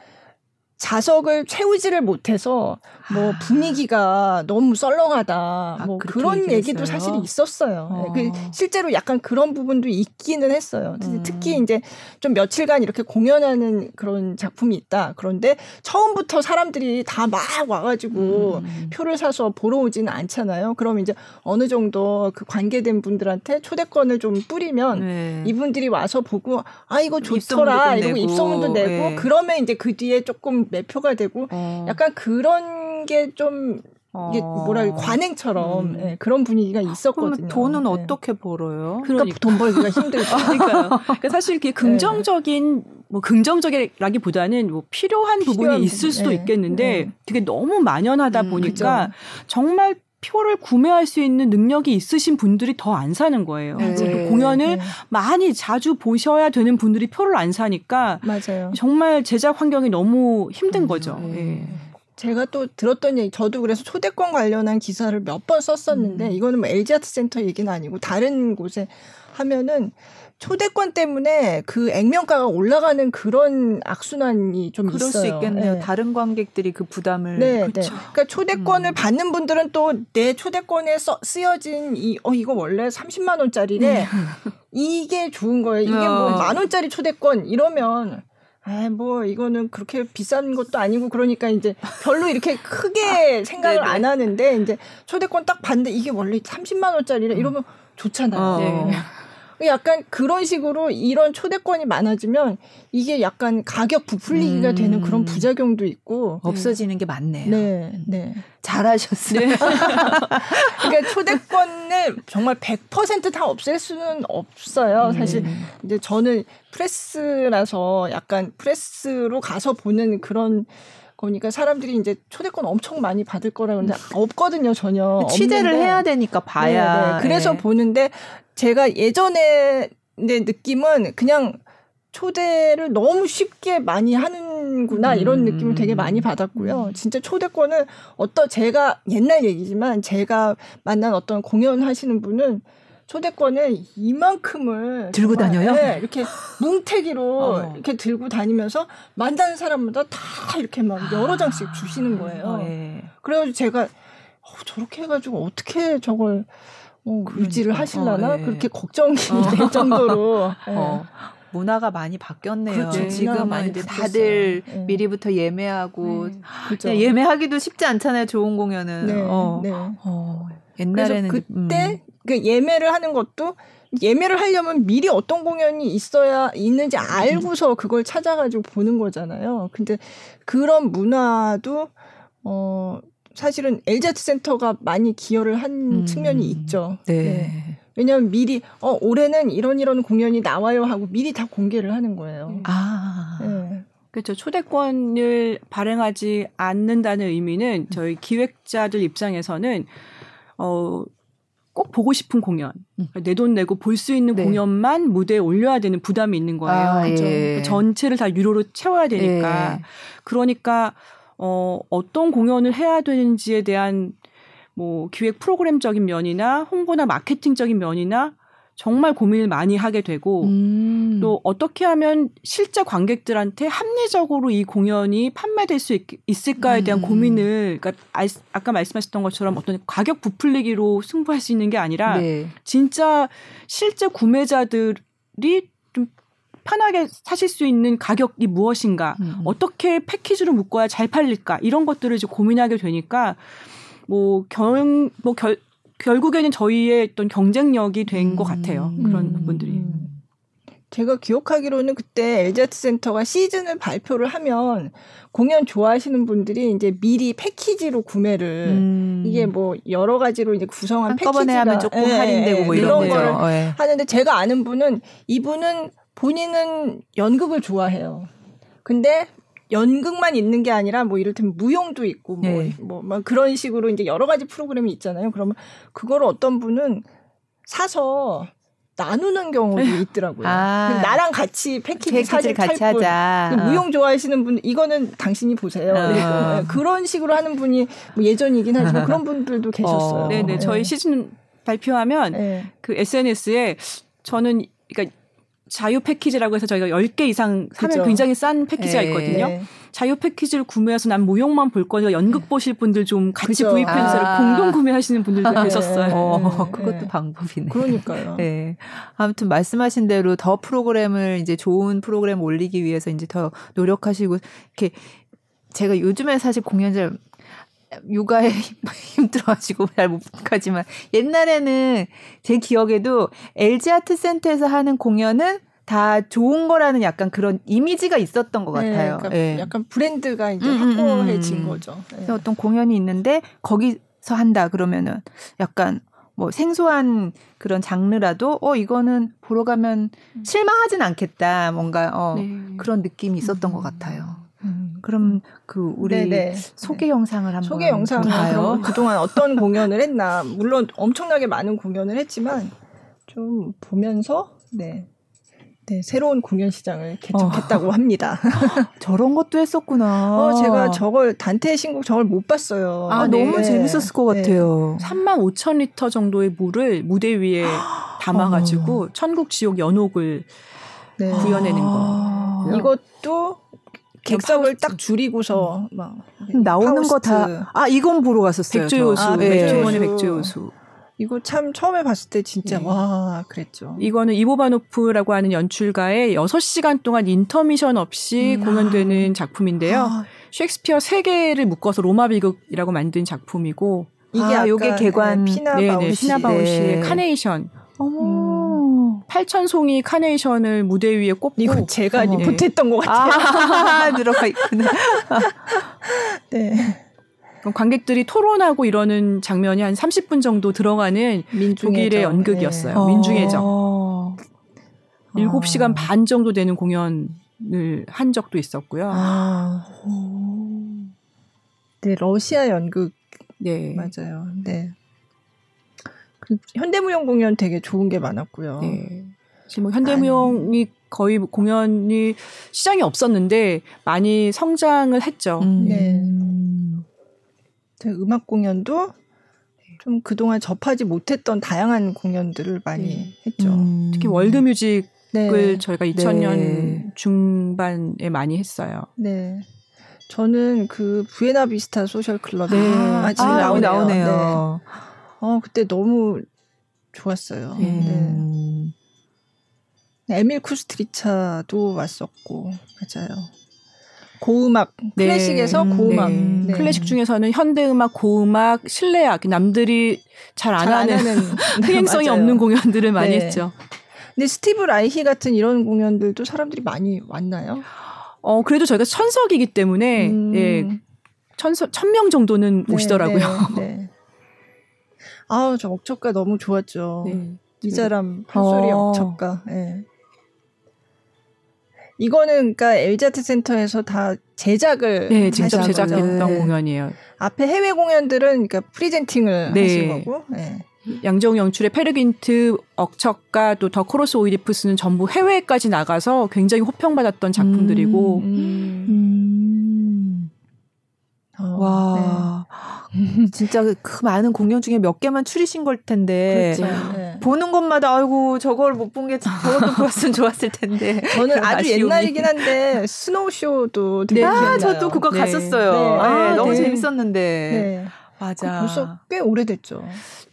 자석을 채우지를 못해서 뭐 아. 분위기가 너무 썰렁하다 아, 뭐 그런 얘기도 사실 있었어요. 어. 그 실제로 약간 그런 부분도 있기는 했어요. 음. 특히 이제 좀 며칠간 이렇게 공연하는 그런 작품이 있다. 그런데 처음부터 사람들이 다 막 와가지고 음. 표를 사서 보러 오지는 않잖아요. 그럼 이제 어느 정도 그 관계된 분들한테 초대권을 좀 뿌리면 네. 이분들이 와서 보고 아 이거 좋더라 이러고 입소문도 내고 네. 그러면 이제 그 뒤에 조금 매표가 되고 어. 약간 그런 게좀 이게 뭐라 어. 관행처럼 음. 네, 그런 분위기가 있었거든요. 돈은 네. 어떻게 벌어요? 그러니까 돈 벌기가 힘들죠. 그러니까요. 그러니까 사실 이게 긍정적인 뭐 긍정적이라기보다는 뭐 필요한 부분이 있을 수도 네. 있겠는데 그게 너무 만연하다 음, 보니까 그죠. 정말 표를 구매할 수 있는 능력이 있으신 분들이 더 안 사는 거예요. 네. 공연을 네. 많이 자주 보셔야 되는 분들이 표를 안 사니까 맞아요. 정말 제작 환경이 너무 힘든 음, 거죠. 네. 네. 제가 또 들었던 얘기, 저도 그래서 초대권 관련한 기사를 몇 번 썼었는데 음. 이거는 뭐 LG 아트 센터 얘기는 아니고 다른 곳에 하면은 초대권 때문에 그 액면가가 올라가는 그런 악순환이 좀 그럴 있어요. 수 있겠네요. 네. 다른 관객들이 그 부담을 네, 네. 그러니까 초대권을 음. 받는 분들은 또 내 초대권에 써, 쓰여진 이 어 이거 원래 30만 원짜리래. 음. 이게 좋은 거예요. 이게 뭐만 어. 원짜리 초대권 이러면 아, 뭐, 이거는 그렇게 비싼 것도 아니고, 그러니까 이제 별로 이렇게 크게 생각을 안 하는데, 이제 초대권 딱 봤는데, 이게 원래 30만 원짜리래. 이러면 좋잖아요. 어. 네. 약간 그런 식으로 이런 초대권이 많아지면 이게 약간 가격 부풀리기가 음. 되는 그런 부작용도 있고 없어지는 게 맞네요. 네, 네. 잘하셨어요. 네. 그러니까 초대권을 정말 100%다 없앨 수는 없어요. 음. 사실 이제 저는 프레스라서 약간 프레스로 가서 보는 그런 거니까 사람들이 이제 초대권 엄청 많이 받을 거라 그러는데 없거든요 전혀. 취재를 없는데. 해야 되니까 봐야. 네, 네. 그래서 네. 보는데 제가 예전에 내 느낌은 그냥 초대를 너무 쉽게 많이 하는구나 이런 음. 느낌을 되게 많이 받았고요. 진짜 초대권은 어떤 제가 옛날 얘기지만 제가 만난 어떤 공연 하시는 분은 초대권을 이만큼을 들고 정말, 다녀요? 네, 이렇게 뭉태기로 어. 이렇게 들고 다니면서 만나는 사람마다 다 이렇게 막 여러 장씩 주시는 거예요. 어, 예. 그래가지고 제가 어, 저렇게 해가지고 어떻게 저걸 어, 그러니까. 유지를 하실라나 어, 예. 그렇게 걱정이 어. 될 정도로 예. 어, 문화가 많이 바뀌었네요. 그렇죠. 지금은 이제. 다들 네. 미리부터 예매하고 네. 그죠. 그냥 예매하기도 쉽지 않잖아요. 좋은 공연은. 네, 어. 네. 어, 옛날에는 그때 그 예매를 하는 것도 예매를 하려면 미리 어떤 공연이 있어야 있는지 알고서 그걸 찾아가지고 보는 거잖아요. 근데 그런 문화도 어 사실은 LZ 센터가 많이 기여를 한 음. 측면이 있죠. 음, 네. 왜냐하면 미리 어 올해는 이런 이런 공연이 나와요 하고 미리 다 공개를 하는 거예요. 아. 네. 그렇죠. 초대권을 발행하지 않는다는 의미는 저희 기획자들 입장에서는 어, 꼭 보고 싶은 공연, 음. 내돈 내고 볼 수 있는 네. 공연만 무대에 올려야 되는 부담이 있는 거예요. 아, 그죠? 예. 전체를 다 유료로 채워야 되니까. 예. 그러니까 어, 어떤 공연을 해야 되는지에 대한 뭐 기획 프로그램적인 면이나 홍보나 마케팅적인 면이나 정말 고민을 많이 하게 되고 음. 또 어떻게 하면 실제 관객들한테 합리적으로 이 공연이 판매될 수 있, 을까에 대한 음. 고민을 그러니까 아, 아까 말씀하셨던 것처럼 어떤 가격 부풀리기로 승부할 수 있는 게 아니라 네. 진짜 실제 구매자들이 좀 편하게 사실 수 있는 가격이 무엇인가 음. 어떻게 패키지로 묶어야 잘 팔릴까 이런 것들을 이제 고민하게 되니까 뭐 경 뭐 결 결국에는 저희의 어떤 경쟁력이 된것 음. 같아요 그런 음. 부분들이. 제가 기억하기로는 그때 LZ 센터가 시즌을 발표를 하면 공연 좋아하시는 분들이 이제 미리 패키지로 구매를 음. 이게 뭐 여러 가지로 이제 구성한 한꺼번에 패키지가 하면 조금 예, 할인되고 예, 뭐 이런 이런 거를. 예. 하는데 제가 아는 분은 이분은 본인은 연극을 좋아해요. 근데 연극만 있는 게 아니라 뭐 이를테면 무용도 있고 뭐, 네. 뭐, 막 그런 식으로 이제 여러 가지 프로그램이 있잖아요. 그러면 그거를 어떤 분은 사서 나누는 경우도 있더라고요. 아. 나랑 같이 패키지 패키지를 사진 같이. 하자. 그 무용 좋아하시는 분 이거는 당신이 보세요. 어. 네, 그런 식으로 하는 분이 뭐 예전이긴 하지만 그런 분들도 계셨어요. 어. 네네. 네. 저희 시즌 발표하면 네. 그 SNS에 저는 그러니까 자유 패키지라고 해서 저희가 10개 이상 사면 그죠. 굉장히 싼 패키지가 네. 있거든요. 네. 자유 패키지를 구매해서 난 무용만 볼 거니까 연극 보실 분들 좀 같이 그죠. 구입해서 아. 공동 구매하시는 분들도 네. 계셨어요. 어, 네. 그것도 네. 방법이네. 그러니까요. 네. 아무튼 말씀하신 대로 더 프로그램을 이제 좋은 프로그램 을 올리기 위해서 이제 더 노력하시고 이렇게 제가 요즘에 사실 공연 잘 육아에 힘들어가지고 잘 못 가지만 옛날에는 제 기억에도 LG 아트 센터에서 하는 공연은 다 좋은 거라는 약간 그런 이미지가 있었던 것 네, 같아요. 그러니까 예. 약간 브랜드가 이제 음, 음, 확고해진 음. 거죠. 네. 그래서 어떤 공연이 있는데 거기서 한다 그러면은 약간 뭐 생소한 그런 장르라도 어 이거는 보러 가면 실망하진 않겠다 뭔가 어 네. 그런 느낌이 있었던 음. 것 같아요. 음. 그럼 그 우리 네네. 소개 영상을 한번 소개 영상을? 그럼 그동안 어떤 공연을 했나 물론 엄청나게 많은 공연을 했지만 좀 보면서 네. 네, 새로운 공연 시장을 개척했다고 합니다. 저런 것도 했었구나. 어, 제가 저걸 단테의 신곡 저걸 못 봤어요. 아, 네. 너무 재밌었을 것 네. 같아요. 3만 5천 리터 정도의 물을 무대 위에 담아가지고 천국 지옥 연옥을 네. 구현해낸 거. 아. 이것도 객석을 파우스트. 딱 줄이고서 막 나오는 거. 다 아 이건 보러 갔었어요. 백조요수, 저. 아, 네. 백조원의 백조요수. 백조요수. 이거 참 처음에 봤을 때 진짜 네. 와 그랬죠. 이거는 이보바노프라고 하는 연출가의 6시간 동안 인터미션 없이 음. 공연되는 작품인데요. 아, 셰익스피어 세 개를 묶어서 로마 비극이라고 만든 작품이고 이게 아, 아까 요게 개관. 피나 네네, 바우시 피나바우시의 네. 카네이션 어머. 8천 송이 카네이션을 무대 위에 꼽고 이거 제가 어머. 리포트했던 것 같아요. 아, 들어가 있구나. 네. 그럼 관객들이 토론하고 이러는 장면이 한 30분 정도 들어가는 독일의 연극이었어요. 네. 민중의 적. 어. 7시간 반 정도 되는 공연을 한 적도 있었고요. 아, 네, 러시아 연극. 네. 맞아요. 네. 그 현대무용 공연 되게 좋은 게 많았고요. 네. 지금 뭐 현대무용이 거의 공연이 시장이 없었는데 많이 성장을 했죠. 음. 네. 음악 공연도 좀 그동안 접하지 못했던 다양한 공연들을 많이 네. 했죠. 음. 특히 월드뮤직을 네. 저희가 2000년 네. 중반에 많이 했어요. 네. 저는 그 부에나비스타 소셜 클럽에 네. 아, 지금 아, 나오네요. 나오네요. 네. 어 그때 너무 좋았어요. 네. 네. 에밀 쿠스트리차도 왔었고 맞아요. 고음악 네. 클래식에서 음, 고음악 네. 네. 클래식 중에서는 현대음악 고음악 실내악 남들이 잘 안 하는, 하는 흥행성이 없는 공연들을 많이 네. 했죠. 근데 스티브 라이히 같은 이런 공연들도 사람들이 많이 왔나요? 어 그래도 저희가 천석이기 때문에 음. 예 천석 천명 정도는 네, 오시더라고요. 네, 아우 저 억척가 너무 좋았죠. 이자람 판소리 어. 억척가. 예. 이거는 그러니까 LG Art Center에서 다 제작을 네, 직접 제작했던 네. 공연이에요. 앞에 해외 공연들은 그러니까 presenting을 네. 하신 거고. 네. 양정웅 연출의 페르귄트 억척가 또 The Chorus 오이디푸스는 전부 해외까지 나가서 굉장히 호평받았던 작품들이고 음, 음. 음. 어, 와. 네. 진짜 그 많은 공연 중에 몇 개만 추리신 걸 텐데 그렇죠. 네. 보는 것마다 아이고 저걸 못 본 게 저것도 보았으면 좋았을 텐데 저는 아주 아쉬움이. 옛날이긴 한데 Snow Show도 되게 아, 저도 그거 네. 갔었어요. 네. 아, 너무 네. 재밌었는데. 네. 맞아. 벌써 꽤 오래됐죠.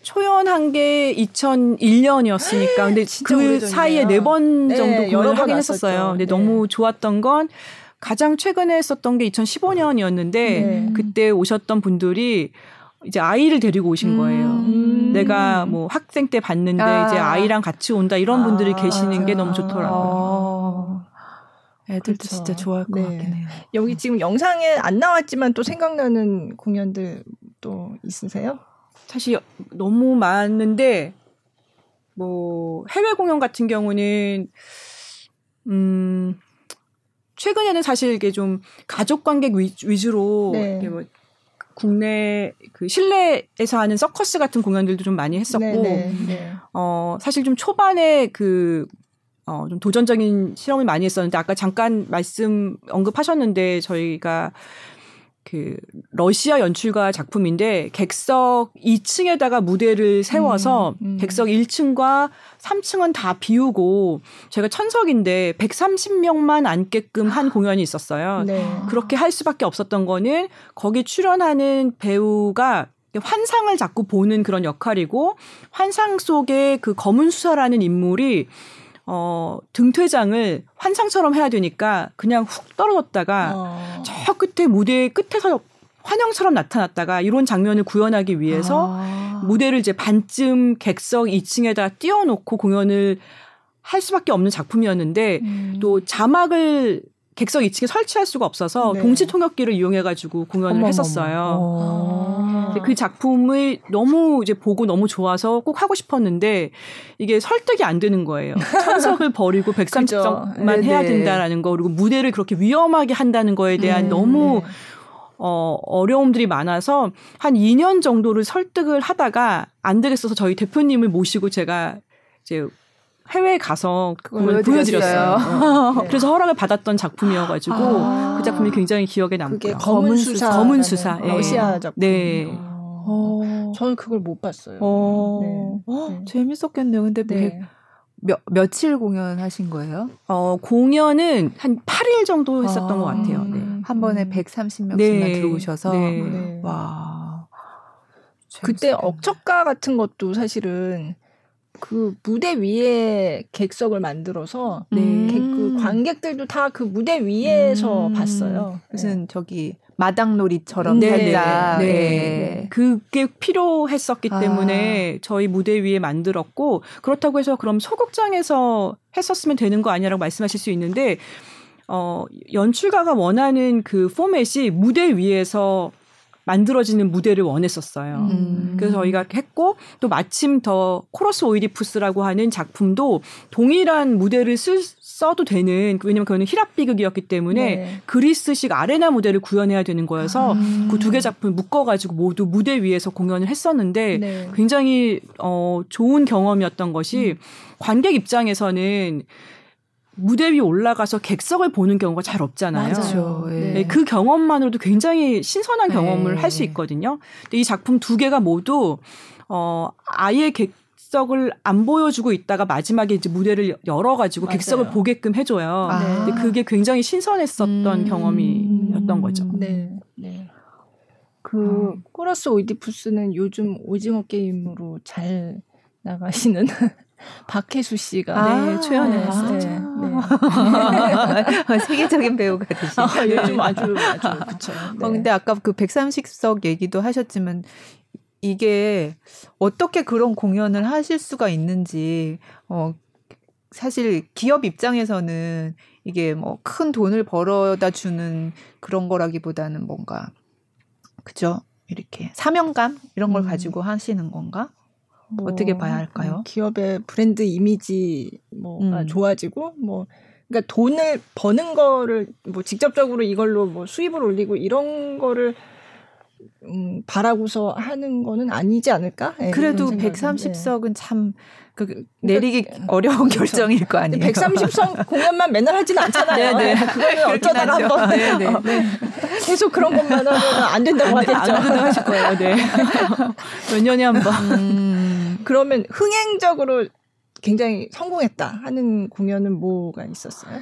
초연한 게 2001년이었으니까. 근데 그 오래전이네요. 사이에 네 번 정도 공연을 하긴 했었어요. 근데 너무 좋았던 건 가장 최근에 했었던 게 2015년이었는데 네. 그때 오셨던 분들이 이제 아이를 데리고 오신 거예요. 음. 내가 뭐 학생 때 봤는데 아. 이제 아이랑 같이 온다 이런 분들이 아. 계시는 게 너무 좋더라고요. 아. 애들도 그렇죠. 진짜 좋아할 것 네. 같긴 해요. 여기 지금 영상에 안 나왔지만 또 생각나는 공연들 또 있으세요? 사실 너무 많은데 뭐 해외 공연 같은 경우는 음 최근에는 사실 이게 좀 가족 관객 위, 주로 네. 뭐 국내 그 실내에서 하는 서커스 같은 공연들도 좀 많이 했었고 네, 네, 네. 어 사실 좀 초반에 그 어, 좀 도전적인 실험을 많이 했었는데 아까 잠깐 말씀 언급하셨는데 저희가 그 러시아 연출가 작품인데 객석 2층에다가 무대를 세워서 음, 음. 객석 1층과 3층은 다 비우고 제가 천석인데 130명만 앉게끔 한 공연이 있었어요. 네. 그렇게 할 수밖에 없었던 거는 거기 출연하는 배우가 환상을 자꾸 보는 그런 역할이고 환상 속에 그 검은 수사라는 인물이 어, 등퇴장을 환상처럼 해야 되니까 그냥 훅 떨어졌다가 어. 저 끝에 무대 끝에서 환영처럼 나타났다가 이런 장면을 구현하기 위해서 아. 무대를 이제 반쯤 객석 2층에다 띄워놓고 공연을 할 수밖에 없는 작품이었는데 음. 또 자막을 객석 2층에 설치할 수가 없어서 네. 동시 통역기를 이용해 가지고 공연을 어머머머. 했었어요. 그 작품을 너무 이제 보고 너무 좋아서 꼭 하고 싶었는데 이게 설득이 안 되는 거예요. 천석을 버리고 130점만 해야 된다라는 거 그리고 무대를 그렇게 위험하게 한다는 거에 대한 음, 너무 네. 어, 어려움들이 많아서 한 2년 정도를 설득을 하다가 안 되겠어서 저희 대표님을 모시고 제가 이제 해외에 가서 그걸 보여드렸어요. 어. 네. 그래서 허락을 받았던 작품이어가지고 아~ 그 작품이 굉장히 기억에 남고요. 검은 수사. 검은 수사. 예. 러시아 작품. 네. 어. 저는 그걸 못 봤어요. 어. 네. 네. 재밌었겠네요. 근데 네. 몇, 며칠 공연하신 거예요? 어, 공연은 한 8일 정도 했었던 아, 것 같아요. 네. 한 번에 130명씩만 네. 들어오셔서. 네. 와. 그때 억척가 같은 것도 사실은 그 무대 위에 객석을 만들어서 네. 그 관객들도 다 그 무대 위에서 음. 봤어요. 무슨 네. 저기 마당놀이처럼 네, 살짝 네. 네. 네. 그게 필요했었기 아. 때문에 저희 무대 위에 만들었고 그렇다고 해서 그럼 소극장에서 했었으면 되는 거 아니냐라고 말씀하실 수 있는데 어 연출가가 원하는 그 포맷이 무대 위에서 만들어지는 무대를 원했었어요. 음. 그래서 저희가 했고 또 마침 더 코러스 오이디푸스라고 하는 작품도 동일한 무대를 쓸 써도 되는 왜냐면 그거는 히랍 비극이었기 때문에 네. 그리스식 아레나 무대를 구현해야 되는 거여서 음. 그두 개 작품 묶어가지고 모두 무대 위에서 공연을 했었는데 네. 굉장히 어 좋은 경험이었던 것이 음. 관객 입장에서는 무대 위 올라가서 객석을 보는 경우가 잘 없잖아요. 맞아요. 네. 네. 그 경험만으로도 굉장히 신선한 경험을 네. 할수 있거든요. 근데 이 작품 두 개가 모두 어 아예 객석을 안 보여주고 있다가 마지막에 이제 무대를 열어가지고 맞아요. 객석을 보게끔 해줘요. 아. 근데 그게 굉장히 신선했었던 음. 경험이었던 거죠. 네. 네. 그 음. 코러스 오이디푸스는 요즘 오징어 게임으로 잘 나가시는 박혜수 씨가 아, 네, 출연을 했어요. 네, 네. 세계적인 배우가 되신. 아, 요즘 아주 아주 그렇죠. 네. 어, 근데 아까 그 130석 얘기도 하셨지만 이게 어떻게 그런 공연을 하실 수가 있는지 어 사실 기업 입장에서는 이게 뭐 큰 돈을 벌어다 주는 그런 거라기보다는 뭔가 그죠? 이렇게 사명감 이런 걸 음. 가지고 하시는 건가? 뭐 어떻게 봐야 할까요? 음, 기업의 브랜드 이미지 뭐가 음. 좋아지고 뭐 그러니까 돈을 버는 거를 뭐 직접적으로 이걸로 뭐 수입을 올리고 이런 거를 음, 바라고서 하는 거는 아니지 않을까? 네, 그래도 130석은 참 그, 그러니까 내리기 그러니까, 어려운 그렇죠. 결정일 거 아니에요. 130석 공연만 맨날 하지는 않잖아요. 네네. 네. 그거는 어쩌다가 한번 네, 네. 네. 계속 그런 것만 하면 안 된다고 하겠죠. 안 된다고 하실 거예요. 네. 몇 년에 한 번. 음, 그러면 흥행적으로 굉장히 성공했다 하는 공연은 뭐가 있었어요?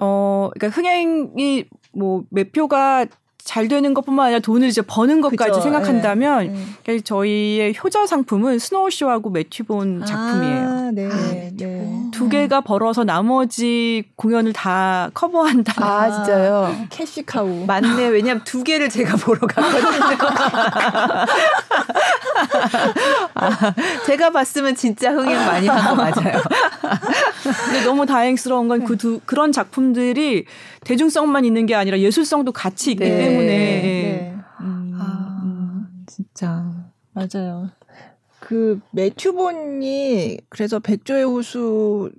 어, 그러니까 흥행이 뭐 매표가 잘 되는 것뿐만 아니라 돈을 이제 버는 것까지 그쵸, 생각한다면 네, 네. 저희의 효자 상품은 Snow Show하고 매튜 본 아, 작품이에요. 아, 네, 네. 두 개가 벌어서 나머지 공연을 다 커버한다. 아, 진짜요? 캐시카우. 맞네. 왜냐면 두 개를 제가 보러 갔거든요. 아, 제가 봤으면 진짜 흥행 많이 한 거 맞아요. 근데 너무 다행스러운 건 그 두 그런 작품들이 대중성만 있는 게 아니라 예술성도 같이 있기 네. 때문에 네. 음, 아, 음. 진짜 맞아요. 그 매튜본이 그래서 백조의 호수로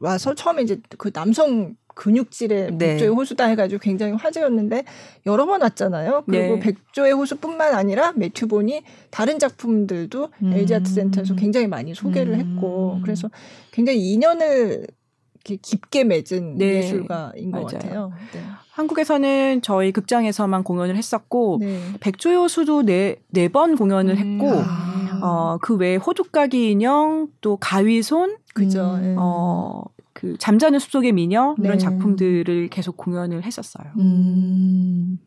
와서 처음에 이제 그 남성 근육질의 네. 백조의 호수다 해가지고 굉장히 화제였는데 여러 번 왔잖아요. 그리고 네. 백조의 호수뿐만 아니라 매튜본이 다른 작품들도 음. LG 아트센터에서 굉장히 많이 소개를 음. 했고 그래서 굉장히 인연을 깊게 맺은 네. 예술가인 것 맞아요. 같아요. 네. 한국에서는 저희 극장에서만 공연을 했었고 네. 백조의 호수도 네네 번 공연을 음. 했고 아. 어 그 외에 호두까기 인형 또 가위손 그죠. 음. 어 그 잠자는 숲속의 미녀 이런 네. 작품들을 계속 공연을 했었어요. 음.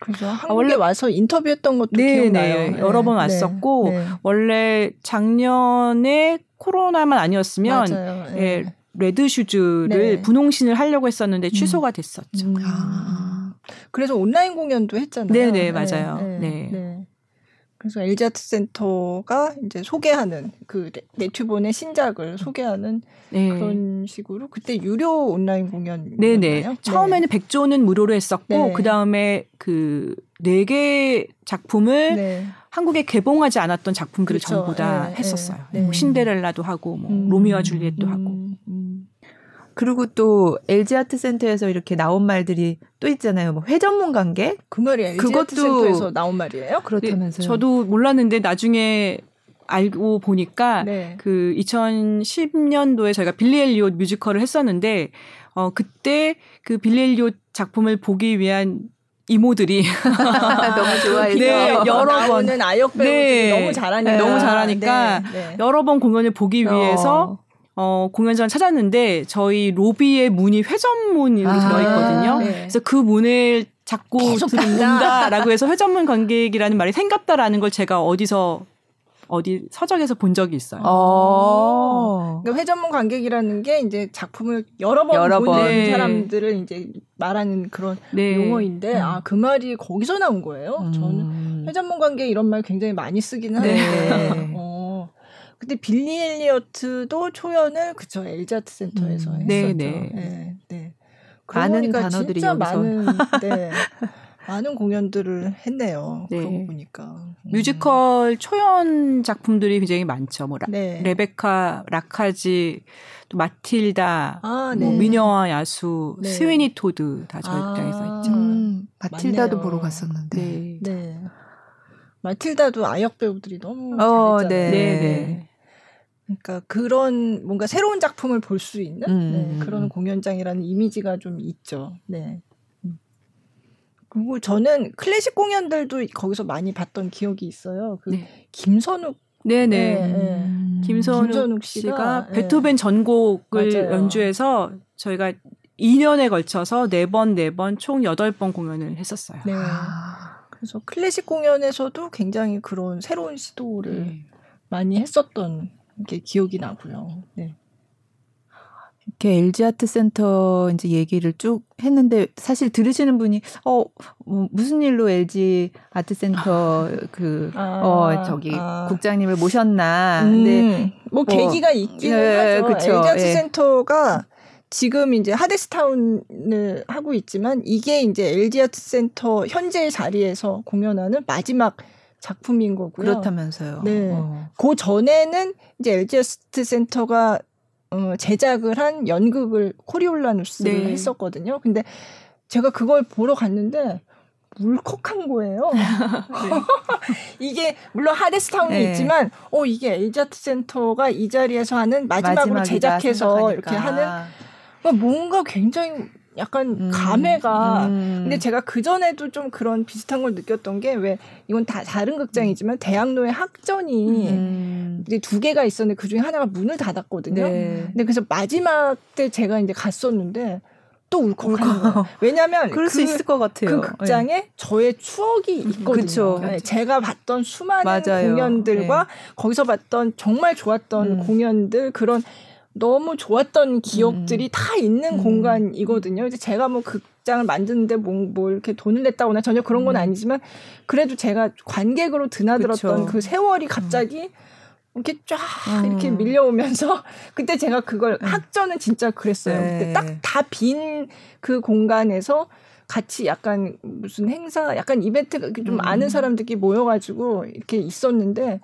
그래서 아, 원래 와서 인터뷰했던 것도 네, 기억나요. 네. 네. 여러 번 네. 왔었고 네. 원래 작년에 코로나만 아니었으면 예, Red Shoes를 네. 분홍신을 하려고 했었는데 취소가 됐었죠. 음. 아. 그래서 온라인 공연도 했잖아요. 네네 맞아요. 네. 그래서 LG 아트 센터가 이제 소개하는 그 네튜본의 신작을 소개하는 네. 그런 식으로 그때 유료 온라인 공연 네네 네. 처음에는 백조는 무료로 했었고 네. 그 다음에 그 네 개 작품을 네. 한국에 개봉하지 않았던 작품들을 그렇죠. 전부 다 네, 했었어요. 네. 뭐 신데렐라도 하고 뭐 음, 로미오와 줄리엣도 음, 하고. 음. 그리고 또 LG 아트 센터에서 이렇게 나온 말들이 또 있잖아요. 뭐 회전문 관계? 그 말이 LG 그것도 아트 센터에서 나온 말이에요? 그렇다면서요. 네, 저도 몰랐는데 나중에 알고 보니까 네. 그 2010년도에 저희가 빌리 엘리옷 뮤지컬을 했었는데 어 그때 그 빌리 엘리옷 작품을 보기 위한 이모들이 너무 좋아해서 네, 여러 번 아역 배우들이 네, 너무 잘하니까 너무 잘하니까 네, 네. 여러 번 공연을 보기 위해서 어. 어, 공연장을 찾았는데 저희 로비에 문이 회전문이 아, 들어있거든요. 네. 그래서 그 문을 잡고 들어온다라고 해서 회전문 관객이라는 말이 생겼다라는 걸 제가 어디서 어디 서적에서 본 적이 있어요. 어. 그러니까 회전문 관객이라는 게 이제 작품을 여러 번 여러 보는 번. 사람들을 이제 말하는 그런 네. 용어인데 음. 아그 말이 거기서 나온 거예요. 음. 저는 회전문 관객 이런 말 굉장히 많이 쓰기는 네. 하는데 네. 어. 근데 빌리 엘리어트도 초연을 그쵸 엘자트 센터에서 음. 했었죠. 네, 네. 네, 네. 많은 단어들이 진짜 여기서. 많은 네. 많은 공연들을 했네요. 네. 그러고 보니까 음. 뮤지컬 초연 작품들이 굉장히 많죠. 뭐 네. 레베카, 라카지, 또 마틸다, 아, 뭐 네. 미녀와 야수, 네. 스위니 토드 다 저희 아, 극장에서 있죠. 음, 마틸다도 맞네요. 보러 갔었는데. 네. 네. 마틸다도 아역 배우들이 너무 어, 잘했잖아요. 네. 네. 네. 그러니까 그런 뭔가 새로운 작품을 볼 수 있는 음, 네, 음, 그런 음. 공연장이라는 이미지가 좀 있죠. 네. 음. 그리고 저는 클래식 공연들도 거기서 많이 봤던 기억이 있어요. 그 네. 김선욱 네네. 네, 네. 김선욱, 김선욱 씨가, 씨가 네. 베토벤 전곡을 맞아요. 연주해서 저희가 2년에 걸쳐서 4번, 4번, 총 8번 공연을 했었어요. 네. 아. 그래서 클래식 공연에서도 굉장히 그런 새로운 시도를 네. 많이 했었던 게 기억이 나고요. 네. 이렇게 LG Art Center 이제 얘기를 쭉 했는데 사실 들으시는 분이 어뭐 무슨 일로 LG Art Center 그어 아, 저기 아. 국장님을 모셨나. 음, 근데 뭐, 뭐 계기가 있기는 네, 하죠. 그쵸, LG 아트 예. 센터가 지금 이제 하데스타운을 하고 있지만 이게 이제 LG Art Center 현재 자리에서 공연하는 마지막 작품인 거고요. 그렇다면서요. 네. 어. 그 전에는 이제 LG 아트 센터가 어, 제작을 한 연극을 코리올라누스를 네. 했었거든요. 근데 제가 그걸 보러 갔는데 울컥한 거예요. 네. 이게 물론 하데스타운이 네. 있지만 어 이게 아트 센터가 이 자리에서 하는 마지막으로 제작해서 생각하니까. 이렇게 하는 그러니까 뭔가 굉장히 약간 음, 감회가 음. 근데 제가 그 전에도 좀 그런 비슷한 걸 느꼈던 게 왜 이건 다 다른 극장이지만 대학로의 학전이 음. 이제 두 개가 있었는데 그 중에 하나가 문을 닫았거든요. 네. 근데 그래서 마지막 때 제가 이제 갔었는데 또 울컥하는 거예요. 왜냐하면 그럴 그, 수 있을 것 같아요. 그 극장에 네. 저의 추억이 있거든요. 그쵸. 네, 제가 봤던 수많은 맞아요. 공연들과 네. 거기서 봤던 정말 좋았던 음. 공연들 그런 너무 좋았던 기억들이 음. 다 있는 음. 공간이거든요. 이제 제가 뭐 극장을 만드는데 뭐, 뭐 이렇게 돈을 냈다거나 전혀 그런 건 음. 아니지만 그래도 제가 관객으로 드나들었던 그쵸. 그 세월이 갑자기 이렇게 쫙 이렇게 음. 밀려오면서 그때 제가 그걸 음. 학전은 진짜 그랬어요. 네. 그때 딱 다 빈 그 공간에서 같이 약간 무슨 행사, 약간 이벤트 좀 음. 아는 사람들끼리 모여가지고 이렇게 있었는데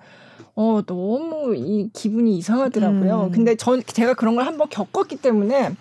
어, 너무 이 기분이 이상하더라고요. 음. 근데 전, 제가 그런 걸 한번 겪었기 때문에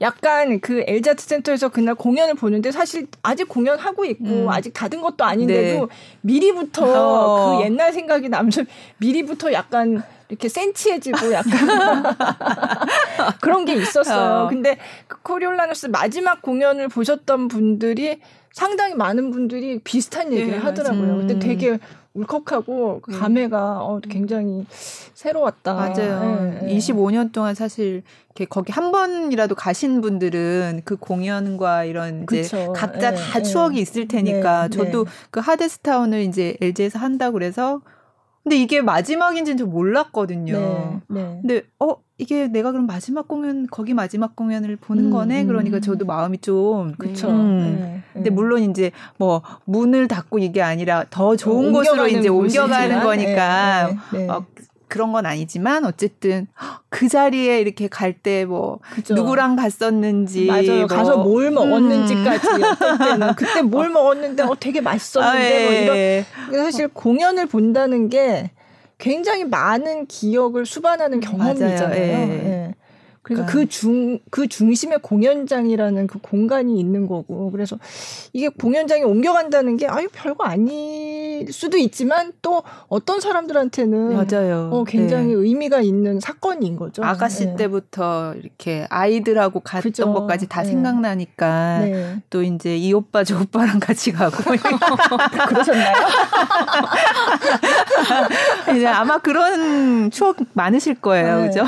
약간 그 엘자트 센터에서 그날 공연을 보는데 사실 아직 공연하고 있고 음. 아직 닫은 것도 아닌데도 네. 미리부터 어. 그 옛날 생각이 나면서 미리부터 약간 이렇게 센치해지고 약간 그런 게 있었어요. 어. 근데 그 코리올라누스 마지막 공연을 보셨던 분들이 상당히 많은 분들이 비슷한 얘기를 네, 하더라고요. 음. 근데 되게 울컥하고 그 감회가 어, 굉장히 새로웠다. 맞아요. 네, 25년 동안 사실 이렇게 거기 한 번이라도 가신 분들은 그 공연과 이런 이제 그쵸. 각자 네, 다 추억이 있을 테니까 네, 저도 네. 그 하데스타운을 이제 LG에서 한다고 그래서 근데 이게 마지막인지는 저 몰랐거든요. 네, 네. 근데 어 이게 내가 그럼 마지막 공연 거기 마지막 공연을 보는 음, 거네. 음. 그러니까 저도 마음이 좀 그쵸. 음. 네, 근데 네. 물론 이제 뭐 문을 닫고 이게 아니라 더 좋은 곳으로 이제 옮겨가는 거니까 네, 네, 네. 어, 그런 건 아니지만 어쨌든 그 자리에 이렇게 갈 때 뭐 누구랑 갔었는지 맞아요. 뭐. 가서 뭘 먹었는지까지 음. 때는 그때 뭘 먹었는데 어 되게 맛있었는데 아, 예. 뭐 이런 예. 사실 공연을 본다는 게 굉장히 많은 기억을 수반하는 경험이잖아요. 예. 예. 그래서 그러니까. 그 중, 그 중심에 공연장이라는 그 공간이 있는 거고. 그래서 이게 공연장에 옮겨간다는 게, 아유, 별거 아닐 수도 있지만 또 어떤 사람들한테는. 맞아요. 어, 굉장히 네. 의미가 있는 사건인 거죠. 아가씨 네. 때부터 이렇게 아이들하고 갔던 그죠. 것까지 다 네. 생각나니까. 네. 또 이제 이 오빠 저 오빠랑 같이 가고. 그러셨나요? 이제 아마 그런 추억 많으실 거예요. 네, 그죠?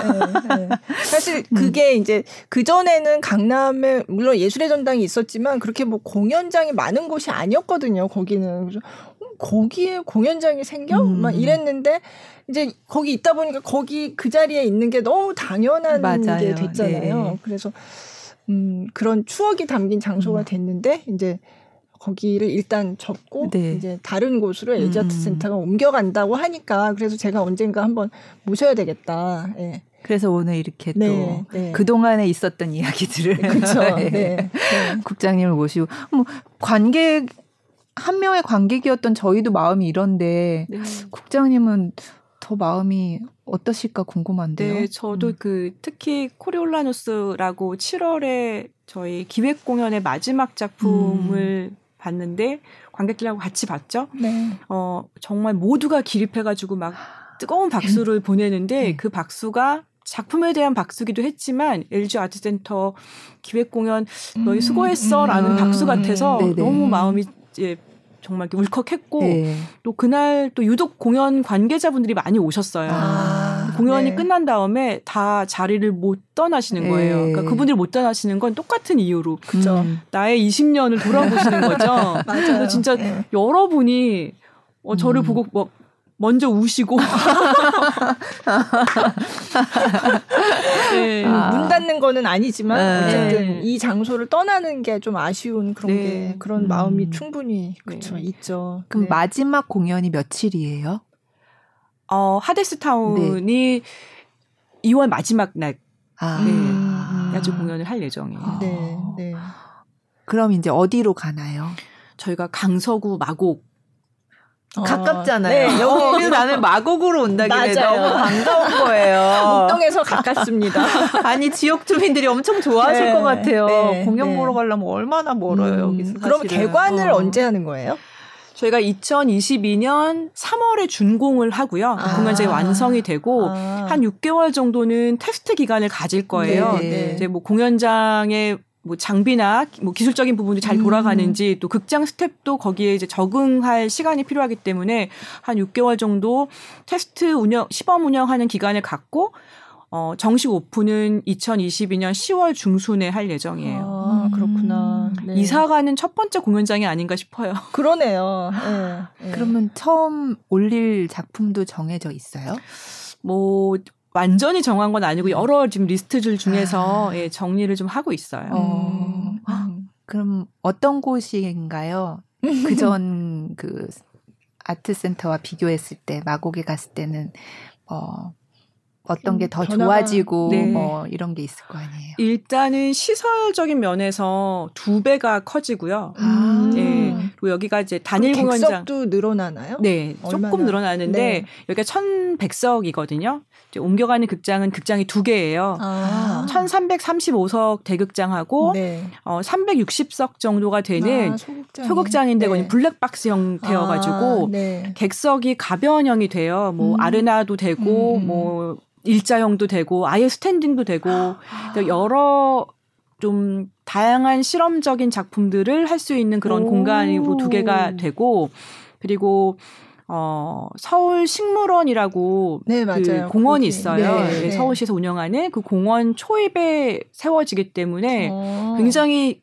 네, 사실 그게 음. 이제 그 전에는 강남에 물론 예술의 전당이 있었지만 그렇게 뭐 공연장이 많은 곳이 아니었거든요. 거기는 그래서 어, 거기에 공연장이 생겨 음. 막 이랬는데 이제 거기 있다 보니까 거기 그 자리에 있는 게 너무 당연한 맞아요. 게 됐잖아요. 네. 그래서 음 그런 추억이 담긴 장소가 음. 됐는데 이제 거기를 일단 접고 네. 이제 다른 곳으로 에이아트 음. 센터가 옮겨간다고 하니까 그래서 제가 언젠가 한번 모셔야 되겠다. 예. 그래서 오늘 이렇게 네, 또 네. 그동안에 있었던 이야기들을 그렇죠. 네. 네. 국장님을 모시고 뭐 관객 한 명의 관객이었던 저희도 마음이 이런데 네. 국장님은 더 마음이 어떠실까 궁금한데요. 네, 저도 음. 그 특히 코리올라누스라고 7월에 저희 기획 공연의 마지막 작품을 음. 봤는데 관객들하고 같이 봤죠. 네. 어 정말 모두가 기립해가지고 막 뜨거운 박수를 보내는데 네. 그 박수가 작품에 대한 박수기도 했지만 LG 아트센터 기획 공연 너희 음. 수고했어라는 음. 박수 같아서 네네. 너무 마음이 예, 정말 울컥했고 네. 또 그날 또 유독 공연 관계자분들이 많이 오셨어요. 아, 공연이 네. 끝난 다음에 다 자리를 못 떠나시는 네. 거예요. 그러니까 그분들이 못 떠나시는 건 똑같은 이유로 그쵸. 음. 나의 20년을 돌아보시는 거죠. 맞아요. 진짜 네. 여러분이 어, 저를 음. 보고 뭐 먼저 우시고 네. 아. 문 닫는 거는 아니지만 네. 어쨌든 이 장소를 떠나는 게 좀 아쉬운 그런 네. 게 그런 음. 마음이 충분히 네. 있죠. 그럼 네. 마지막 공연이 며칠이에요? 어 하데스타운이 네. 2월 마지막 날 아. 네. 음. 야주 공연을 할 예정이에요. 아. 네. 네. 그럼 이제 어디로 가나요? 저희가 강서구 마곡 어. 가깝잖아요. 네, 여기 어, 나는 마곡으로 온다길래 너무 반가운 거예요. 목동에서 가깝습니다. 아니 지역 주민들이 엄청 좋아하실 네, 것 같아요. 네, 공연 네. 보러 가려면 얼마나 멀어요 음, 여기서. 그럼 개관을 어. 언제 하는 거예요? 저희가 2022년 3월에 준공을 하고요. 아. 공연장이 완성이 되고 아. 한 6개월 정도는 테스트 기간을 가질 거예요. 네, 네. 이제 뭐 공연장에 뭐 장비나 뭐 기술적인 부분이 잘 음. 돌아가는지 음. 또 극장 스텝도 거기에 이제 적응할 시간이 필요하기 때문에 한 6개월 정도 테스트 운영 시범 운영하는 기간을 갖고 어 정식 오픈은 2022년 10월 중순에 할 예정이에요. 아, 그렇구나. 네. 이사가는 첫 번째 공연장이 아닌가 싶어요. 그러네요. 네. 네. 그러면 처음 올릴 작품도 정해져 있어요? 뭐 완전히 정한 건 아니고 여러 지금 리스트들 중에서 아. 예, 정리를 좀 하고 있어요. 어. 음. 그럼 어떤 곳인가요? 그전 그 아트 센터와 비교했을 때 마곡에 갔을 때는 어 어떤 게 더 좋아지고 네. 뭐 이런 게 있을 거 아니에요. 일단은 시설적인 면에서 두 배가 커지고요. 아. 네. 그리고 여기가 이제 단일 공연장. 객석도 늘어나나요? 네, 얼마나? 조금 늘어나는데 네. 여기가 1,100석이거든요. 옮겨가는 극장은 극장이 두 개예요. 아. 1,335석 대극장하고 네. 어, 360석 정도가 되는 아, 소극장이. 인데 네. 블랙박스 형태여 가지고 아, 네. 객석이 가변형이 돼요. 뭐 음. 아르나도 되고 음. 뭐 일자형도 되고 아예 스탠딩도 되고 그러니까 여러 좀 다양한 실험적인 작품들을 할 수 있는 그런 오. 공간이고 두 개가 되고 그리고 어, 서울 식물원이라고 네, 그 공원이 거기. 있어요. 네, 네. 서울시에서 운영하는 그 공원 초입에 세워지기 때문에 어. 굉장히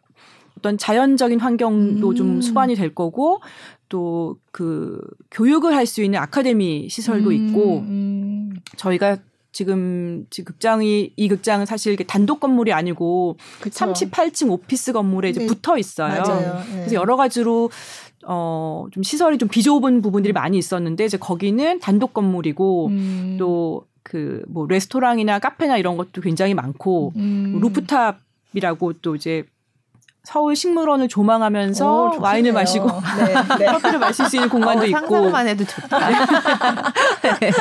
어떤 자연적인 환경도 음. 좀 수반이 될 거고 또 그 교육을 할 수 있는 아카데미 시설도 음. 있고 음. 저희가 지금 지금 극장이 이 극장은 사실 단독 건물이 아니고 그쵸. 38층 오피스 건물에 이제 네. 붙어 있어요. 네. 그래서 여러 가지로 어, 좀 시설이 좀 비좁은 부분들이 많이 있었는데 이제 거기는 단독 건물이고 음. 또그 뭐 레스토랑이나 카페나 이런 것도 굉장히 많고 음. rooftop이라고 또 이제 서울 식물원을 조망하면서 오, 와인을 마시고 네, 네. 커피를 마실 수 있는 공간도 어, 있고 상상만 해도 좋다. 네.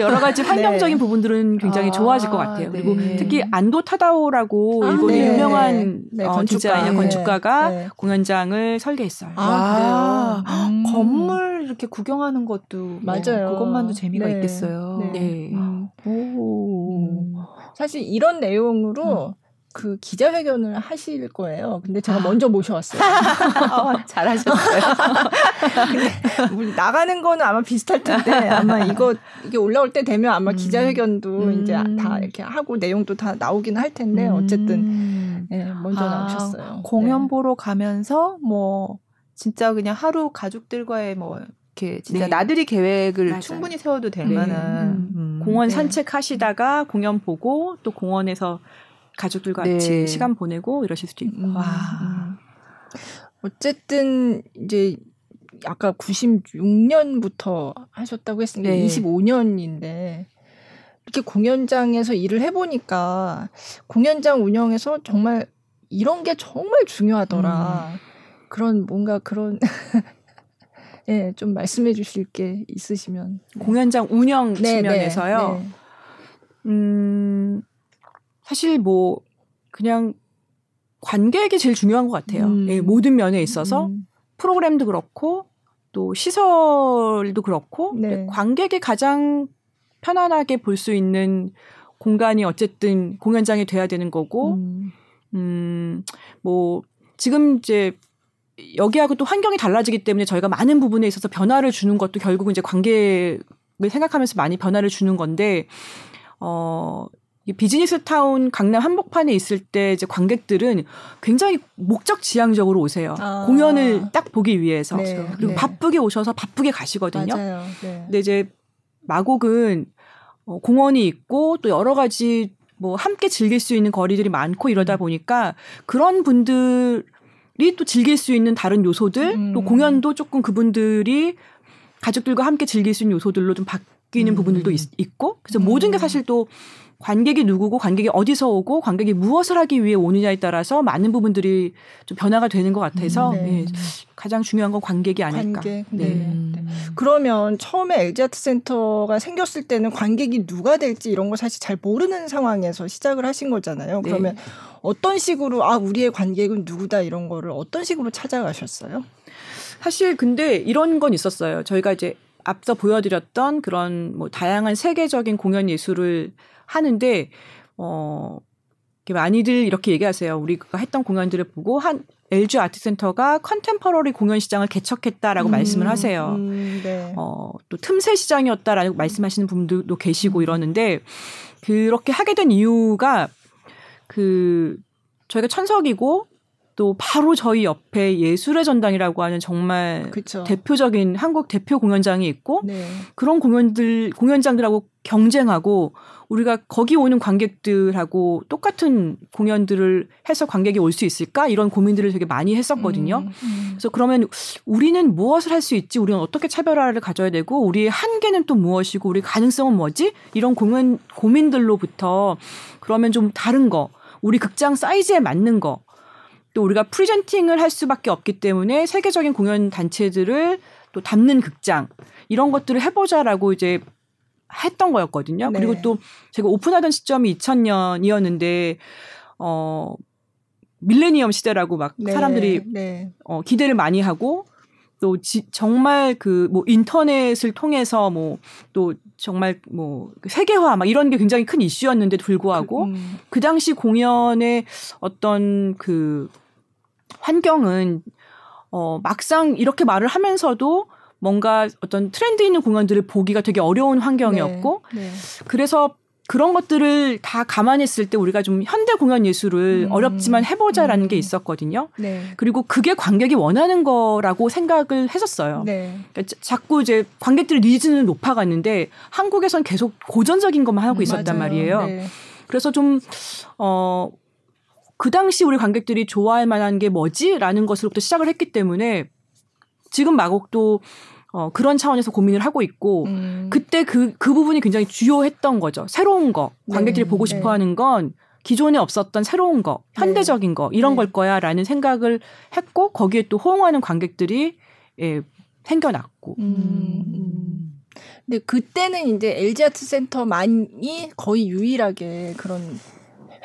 여러 가지 환경적인 네. 부분들은 굉장히 아, 좋아질 것 같아요. 그리고 네. 특히 안도 타다오라고 아, 일본의 네. 유명한 어, 건축가, 건축가가 공연장을 설계했어요. 아, 아 음. 건물 이렇게 구경하는 것도 뭐 맞아요. 뭐 그것만도 재미가 있겠어요. 네. 음. 음. 사실 이런 내용으로 음. 그 기자회견을 하실 거예요. 근데 제가 아. 먼저 모셔왔어요. 어, 잘하셨어요. 근데 나가는 거는 아마 비슷할 텐데 아마 이거 이게 올라올 때 되면 아마 음. 기자회견도 음. 이제 다 이렇게 하고 내용도 다 나오긴 할 텐데 음. 어쨌든 네, 먼저 아, 나오셨어요. 공연 네. 보러 가면서 뭐 진짜 그냥 하루 가족들과의 뭐 이렇게 진짜 네. 나들이 계획을 맞아요. 충분히 세워도 될 네. 만한 음. 공원 네. 산책하시다가 공연 보고 또 공원에서 가족들과 네. 같이 시간 보내고 이러실 수도 있고. 음. 와. 음. 어쨌든 이제 아까 96년부터 하셨다고 했으니까 네. 25년인데 이렇게 공연장에서 일을 해보니까 공연장 운영에서 정말 이런 게 정말 중요하더라. 음. 그런 뭔가 그런 예, 좀 말씀해 주실 게 있으시면. 공연장 운영 네, 네 측면에서요. 네, 음, 사실 뭐, 그냥 관객이 제일 중요한 것 같아요. 음. 예, 모든 면에 있어서 음. 프로그램도 그렇고 또 시설도 그렇고 네. 관객이 가장 편안하게 볼 수 있는 공간이 어쨌든 공연장이 돼야 되는 거고, 음, 음 뭐 지금 이제 여기하고 또 환경이 달라지기 때문에 저희가 많은 부분에 있어서 변화를 주는 것도 결국은 이제 관객을 생각하면서 많이 변화를 주는 건데 어 비즈니스 타운 강남 한복판에 있을 때 이제 관객들은 굉장히 목적 지향적으로 오세요. 아. 공연을 딱 보기 위해서. 네. 그리고 네. 바쁘게 오셔서 바쁘게 가시거든요. 맞아요. 네. 근데 이제 마곡은 어, 공원이 있고 또 여러 가지 뭐 함께 즐길 수 있는 거리들이 많고 이러다 음. 보니까 그런 분들이 또 즐길 수 있는 다른 요소들 음. 또 공연도 조금 그분들이 가족들과 함께 즐길 수 있는 요소들로 좀 바뀌는 음. 부분들도 있, 고 그래서 모든 게 음. 사실 또 관객이 누구고 관객이 어디서 오고 관객이 무엇을 하기 위해 오느냐에 따라서 많은 부분들이 좀 변화가 되는 것 같아서 네. 네. 가장 중요한 건 관객이 아닐까. 관객. 네. 네. 네. 그러면 처음에 LG 아트 센터가 생겼을 때는 관객이 누가 될지 이런 거 사실 잘 모르는 상황에서 시작을 하신 거잖아요. 네. 그러면 어떤 식으로 아 우리의 관객은 누구다 이런 거를 어떤 식으로 찾아가셨어요? 사실 근데 이런 건 있었어요. 저희가 이제 앞서 보여드렸던 그런 뭐 다양한 세계적인 공연 예술을 하는데 어 많이들 이렇게 얘기하세요. 우리가 했던 공연들을 보고 한 LG 아트센터가 컨템퍼러리 공연 시장을 개척했다라고 음, 말씀을 하세요. 음, 네. 어, 또 틈새 시장이었다라고 말씀하시는 분들도 계시고 음. 이러는데 그렇게 하게 된 이유가 그 저희가 천석이고 또 바로 저희 옆에 예술의 전당이라고 하는 정말 그쵸. 대표적인 한국 대표 공연장이 있고 네. 그런 공연들 공연장들하고 경쟁하고 우리가 거기 오는 관객들하고 똑같은 공연들을 해서 관객이 올 수 있을까 이런 고민들을 되게 많이 했었거든요. 음, 음. 그래서 그러면 우리는 무엇을 할 수 있지? 우리는 어떻게 차별화를 가져야 되고 우리의 한계는 또 무엇이고 우리 가능성은 뭐지? 이런 고민 고민들로부터 그러면 좀 다른 거 우리 극장 사이즈에 맞는 거 또 우리가 프리젠팅을 할 수밖에 없기 때문에 세계적인 공연 단체들을 또 담는 극장 이런 것들을 해보자라고 이제 했던 거였거든요. 네. 그리고 또 제가 오픈하던 시점이 2000년이었는데 어 밀레니엄 시대라고 막 네. 사람들이 네. 어 기대를 많이 하고 또 지, 정말 그 뭐 인터넷을 통해서 뭐 또 정말 뭐 세계화 막 이런 게 굉장히 큰 이슈였는데도 불구하고 그, 음. 그 당시 공연의 어떤 그 환경은 어 막상 이렇게 말을 하면서도 뭔가 어떤 트렌드 있는 공연들을 보기가 되게 어려운 환경이었고 네, 네. 그래서 그런 것들을 다 감안했을 때 우리가 좀 현대 공연 예술을 음, 어렵지만 해보자라는 음. 게 있었거든요. 네. 그리고 그게 관객이 원하는 거라고 생각을 했었어요. 네. 그러니까 자꾸 이제 관객들의 니즈는 높아갔는데 한국에선 계속 고전적인 것만 하고 음, 있었단 맞아요. 말이에요. 네. 그래서 좀, 어, 그 당시 우리 관객들이 좋아할 만한 게 뭐지 라는 것으로부터 시작을 했기 때문에 지금 마곡도 어, 그런 차원에서 고민을 하고 있고, 음. 그때 그, 그 부분이 굉장히 주요했던 거죠. 새로운 거. 관객들이 네, 보고 네. 싶어 하는 건 기존에 없었던 새로운 거, 현대적인 거, 이런 네. 걸 거야 라는 생각을 했고, 거기에 또 호응하는 관객들이 예, 생겨났고. 음. 음. 근데 그때는 이제 LG 아트 센터만이 거의 유일하게 그런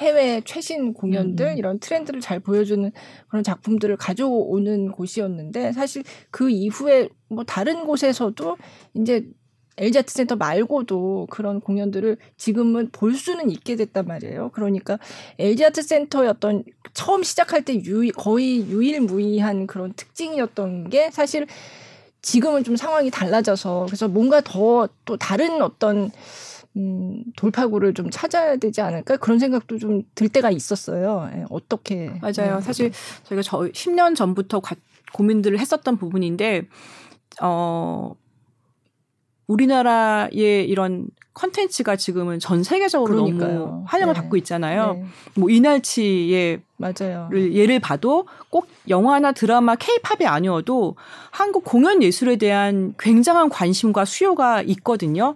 해외 최신 공연들 음. 이런 트렌드를 잘 보여주는 그런 작품들을 가져오는 곳이었는데 사실 그 이후에 뭐 다른 곳에서도 이제 LG 아트 센터 말고도 그런 공연들을 지금은 볼 수는 있게 됐단 말이에요. 그러니까 LG 아트 센터의 어떤 처음 시작할 때 유일, 거의 유일무이한 그런 특징이었던 게 사실 지금은 좀 상황이 달라져서 그래서 뭔가 더 또 다른 어떤 음, 돌파구를 좀 찾아야 되지 않을까 그런 생각도 좀 들 때가 있었어요. 예, 어떻게 맞아요. 네. 사실 저희가 저 10년 전부터 가, 고민들을 했었던 부분인데 어 우리나라의 이런 컨텐츠가 지금은 전 세계적으로 그러니까요. 너무 환영을 네. 받고 있잖아요. 네. 뭐 이날치의 맞아요. 예를 봐도 꼭 영화나 드라마, 케이팝이 아니어도 한국 공연 예술에 대한 굉장한 관심과 수요가 있거든요.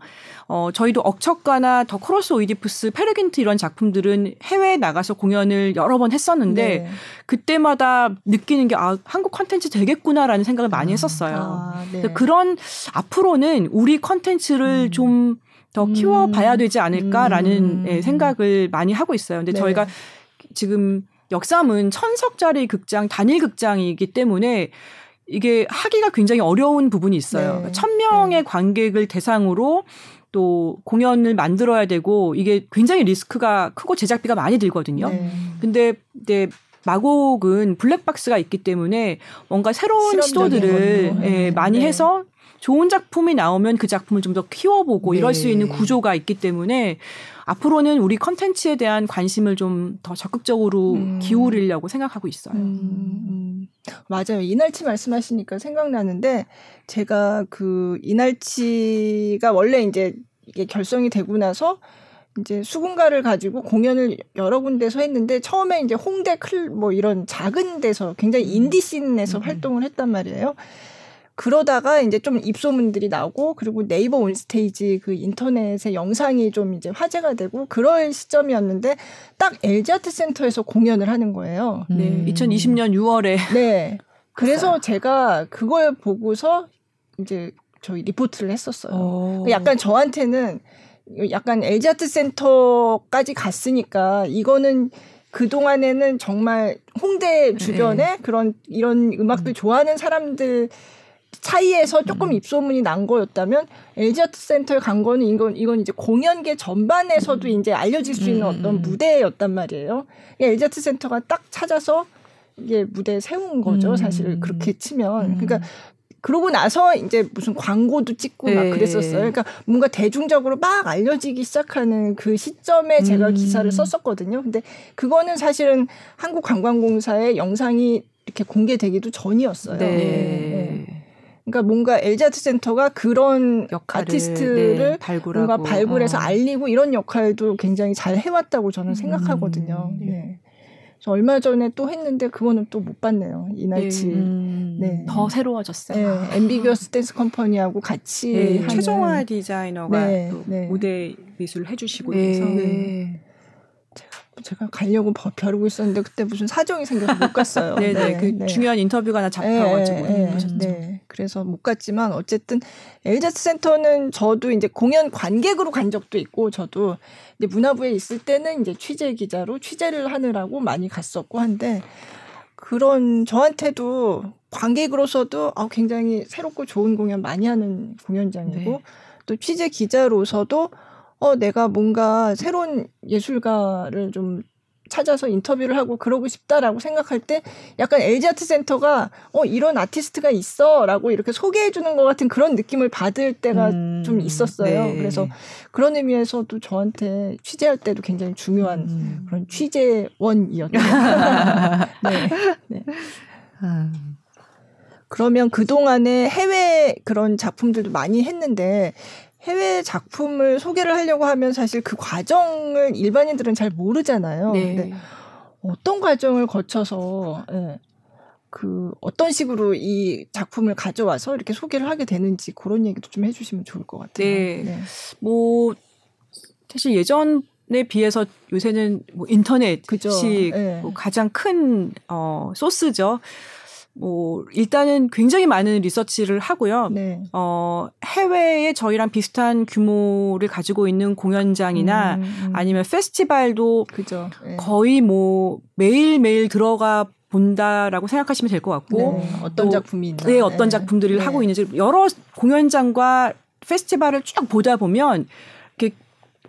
어, 저희도 억척가나 The Chorus 오이디푸스, 페르귄트 이런 작품들은 해외에 나가서 공연을 여러 번 했었는데 네. 그때마다 느끼는 게 아, 한국 컨텐츠 되겠구나라는 생각을 많이 아, 했었어요. 아, 네. 그런 앞으로는 우리 컨텐츠를 음. 좀더 키워봐야 음. 되지 않을까라는 음. 예, 생각을 많이 하고 있어요. 근데 네. 저희가 지금 역삼은 천석짜리 극장 단일 극장이기 때문에 이게 하기가 굉장히 어려운 부분이 있어요. 네. 천 명의 네. 관객을 대상으로 또 공연을 만들어야 되고 이게 굉장히 리스크가 크고 제작비가 많이 들거든요. 네. 근데 이제 마곡은 블랙박스가 있기 때문에 뭔가 새로운 시도들을 예, 많이 네. 해서 좋은 작품이 나오면 그 작품을 좀 더 키워보고 네. 이럴 수 있는 구조가 있기 때문에 앞으로는 우리 컨텐츠에 대한 관심을 좀 더 적극적으로 음. 기울이려고 생각하고 있어요. 음, 음. 맞아요. 이날치 말씀하시니까 생각나는데 제가 그 이날치가 원래 이제 이게 결성이 되고 나서 이제 수궁가를 가지고 공연을 여러 군데서 했는데 처음에 이제 홍대 클 뭐 이런 작은 데서 굉장히 음. 인디 scene에서 음. 활동을 했단 말이에요. 그러다가 이제 좀 입소문들이 나고 그리고 네이버 Onstage 그 인터넷의 영상이 좀 이제 화제가 되고 그럴 시점이었는데 딱 LG 아트 센터에서 공연을 하는 거예요. 네. 음. 2020년 6월에. 네. 그래서 제가 그걸 보고서 이제 저희 리포트를 했었어요. 오. 약간 저한테는 약간 LG 아트 센터까지 갔으니까 이거는 그 동안에는 정말 홍대 주변에 네. 그런 이런 음악들 좋아하는 사람들 차이에서 조금 음. 입소문이 난 거였다면 LG 아트 센터에 간 거는 이건 이건 이제 공연계 전반에서도 음. 이제 알려질 수 있는 어떤 음. 무대였단 말이에요. LG 아트 센터가 딱 찾아서 이게 무대에 세운 거죠. 사실 그렇게 치면. 그러니까 그러고 나서 이제 무슨 광고도 찍고 막 네. 그랬었어요. 그러니까 뭔가 대중적으로 막 알려지기 시작하는 그 시점에 제가 기사를 썼었거든요. 근데 그거는 사실은 한국관광공사의 영상이 이렇게 공개되기도 전이었어요. 네. 네. 그러니까 뭔가 LG Art Center가 그런 역할을, 아티스트를 네, 뭔가 발굴해서 어. 알리고 이런 역할도 굉장히 잘 해왔다고 저는 생각하거든요. 음. 네. 저 얼마 전에 또 했는데 그거는 또 못 봤네요. 이날치. 네. 음. 네. 더 새로워졌어요. 네. Ambiguous Dance Company하고 같이 네. 최정화 디자이너가 네. 네. 무대 미술을 해주시고 있어서 네. 제가 가려고 벼르고 있었는데 그때 무슨 사정이 생겨서 못 갔어요. 네네. 네, 그 네. 중요한 인터뷰가 하나 잡혀가지고 네, 네, 네. 그래서 못 갔지만 어쨌든 엘자스 센터는 저도 이제 공연 관객으로 간 적도 있고 저도 이제 문화부에 있을 때는 이제 취재 기자로 취재를 하느라고 많이 갔었고 한데 그런 저한테도 관객으로서도 아, 굉장히 새롭고 좋은 공연 많이 하는 공연장이고 네. 또 취재 기자로서도 어, 내가 뭔가 새로운 예술가를 좀 찾아서 인터뷰를 하고 그러고 싶다라고 생각할 때 약간 LG 아트 센터가 어 이런 아티스트가 있어라고 이렇게 소개해 주는 것 같은 그런 느낌을 받을 때가 음, 좀 있었어요. 네. 그래서 그런 의미에서도 저한테 취재할 때도 굉장히 중요한 음. 그런 취재원이었죠. 네. 네. 음. 그러면 그동안에 해외 그런 작품들도 많이 했는데 해외 작품을 소개를 하려고 하면 사실 그 과정을 일반인들은 잘 모르잖아요. 네. 근데 어떤 과정을 거쳐서 예, 그 어떤 식으로 이 작품을 가져와서 이렇게 소개를 하게 되는지 그런 얘기도 좀 해주시면 좋을 것 같아요. 네. 네. 뭐 사실 예전 에 비해서 요새는 뭐 인터넷이 네. 뭐 가장 큰 어, 소스죠. 뭐 일단은 굉장히 많은 리서치를 하고요. 네. 어 해외에 저희랑 비슷한 규모를 가지고 있는 공연장이나 음, 음. 아니면 페스티벌도 그죠. 네. 거의 뭐 매일 매일 들어가 본다라고 생각하시면 될 것 같고 네. 어떤 작품이 있나 네 어떤 작품들을 네. 하고 있는지 여러 공연장과 페스티벌을 쭉 보다 보면 이렇게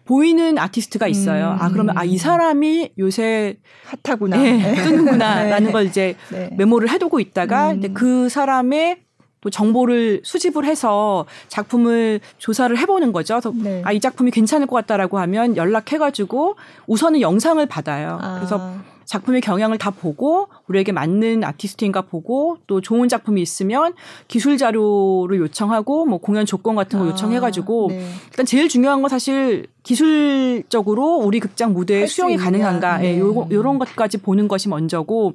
보이는 아티스트가 있어요. 음. 아 그러면 아 이 사람이 요새 핫하구나, 네, 네. 뜨는구나라는 네. 걸 이제 네. 메모를 해두고 있다가 음. 그 사람의 또 정보를 수집을 해서 작품을 조사를 해보는 거죠. 그래서 네. 아이 작품이 괜찮을 것 같다라고 하면 연락해가지고 우선은 영상을 받아요. 아. 그래서 작품의 경향을 다 보고 우리에게 맞는 아티스트인가 보고 또 좋은 작품이 있으면 기술 자료를 요청하고 뭐 공연 조건 같은 거 아, 요청해가지고 네. 일단 제일 중요한 건 사실 기술적으로 우리 극장 무대에 수용이 가능한가 네. 예, 요, 요런 것까지 보는 것이 먼저고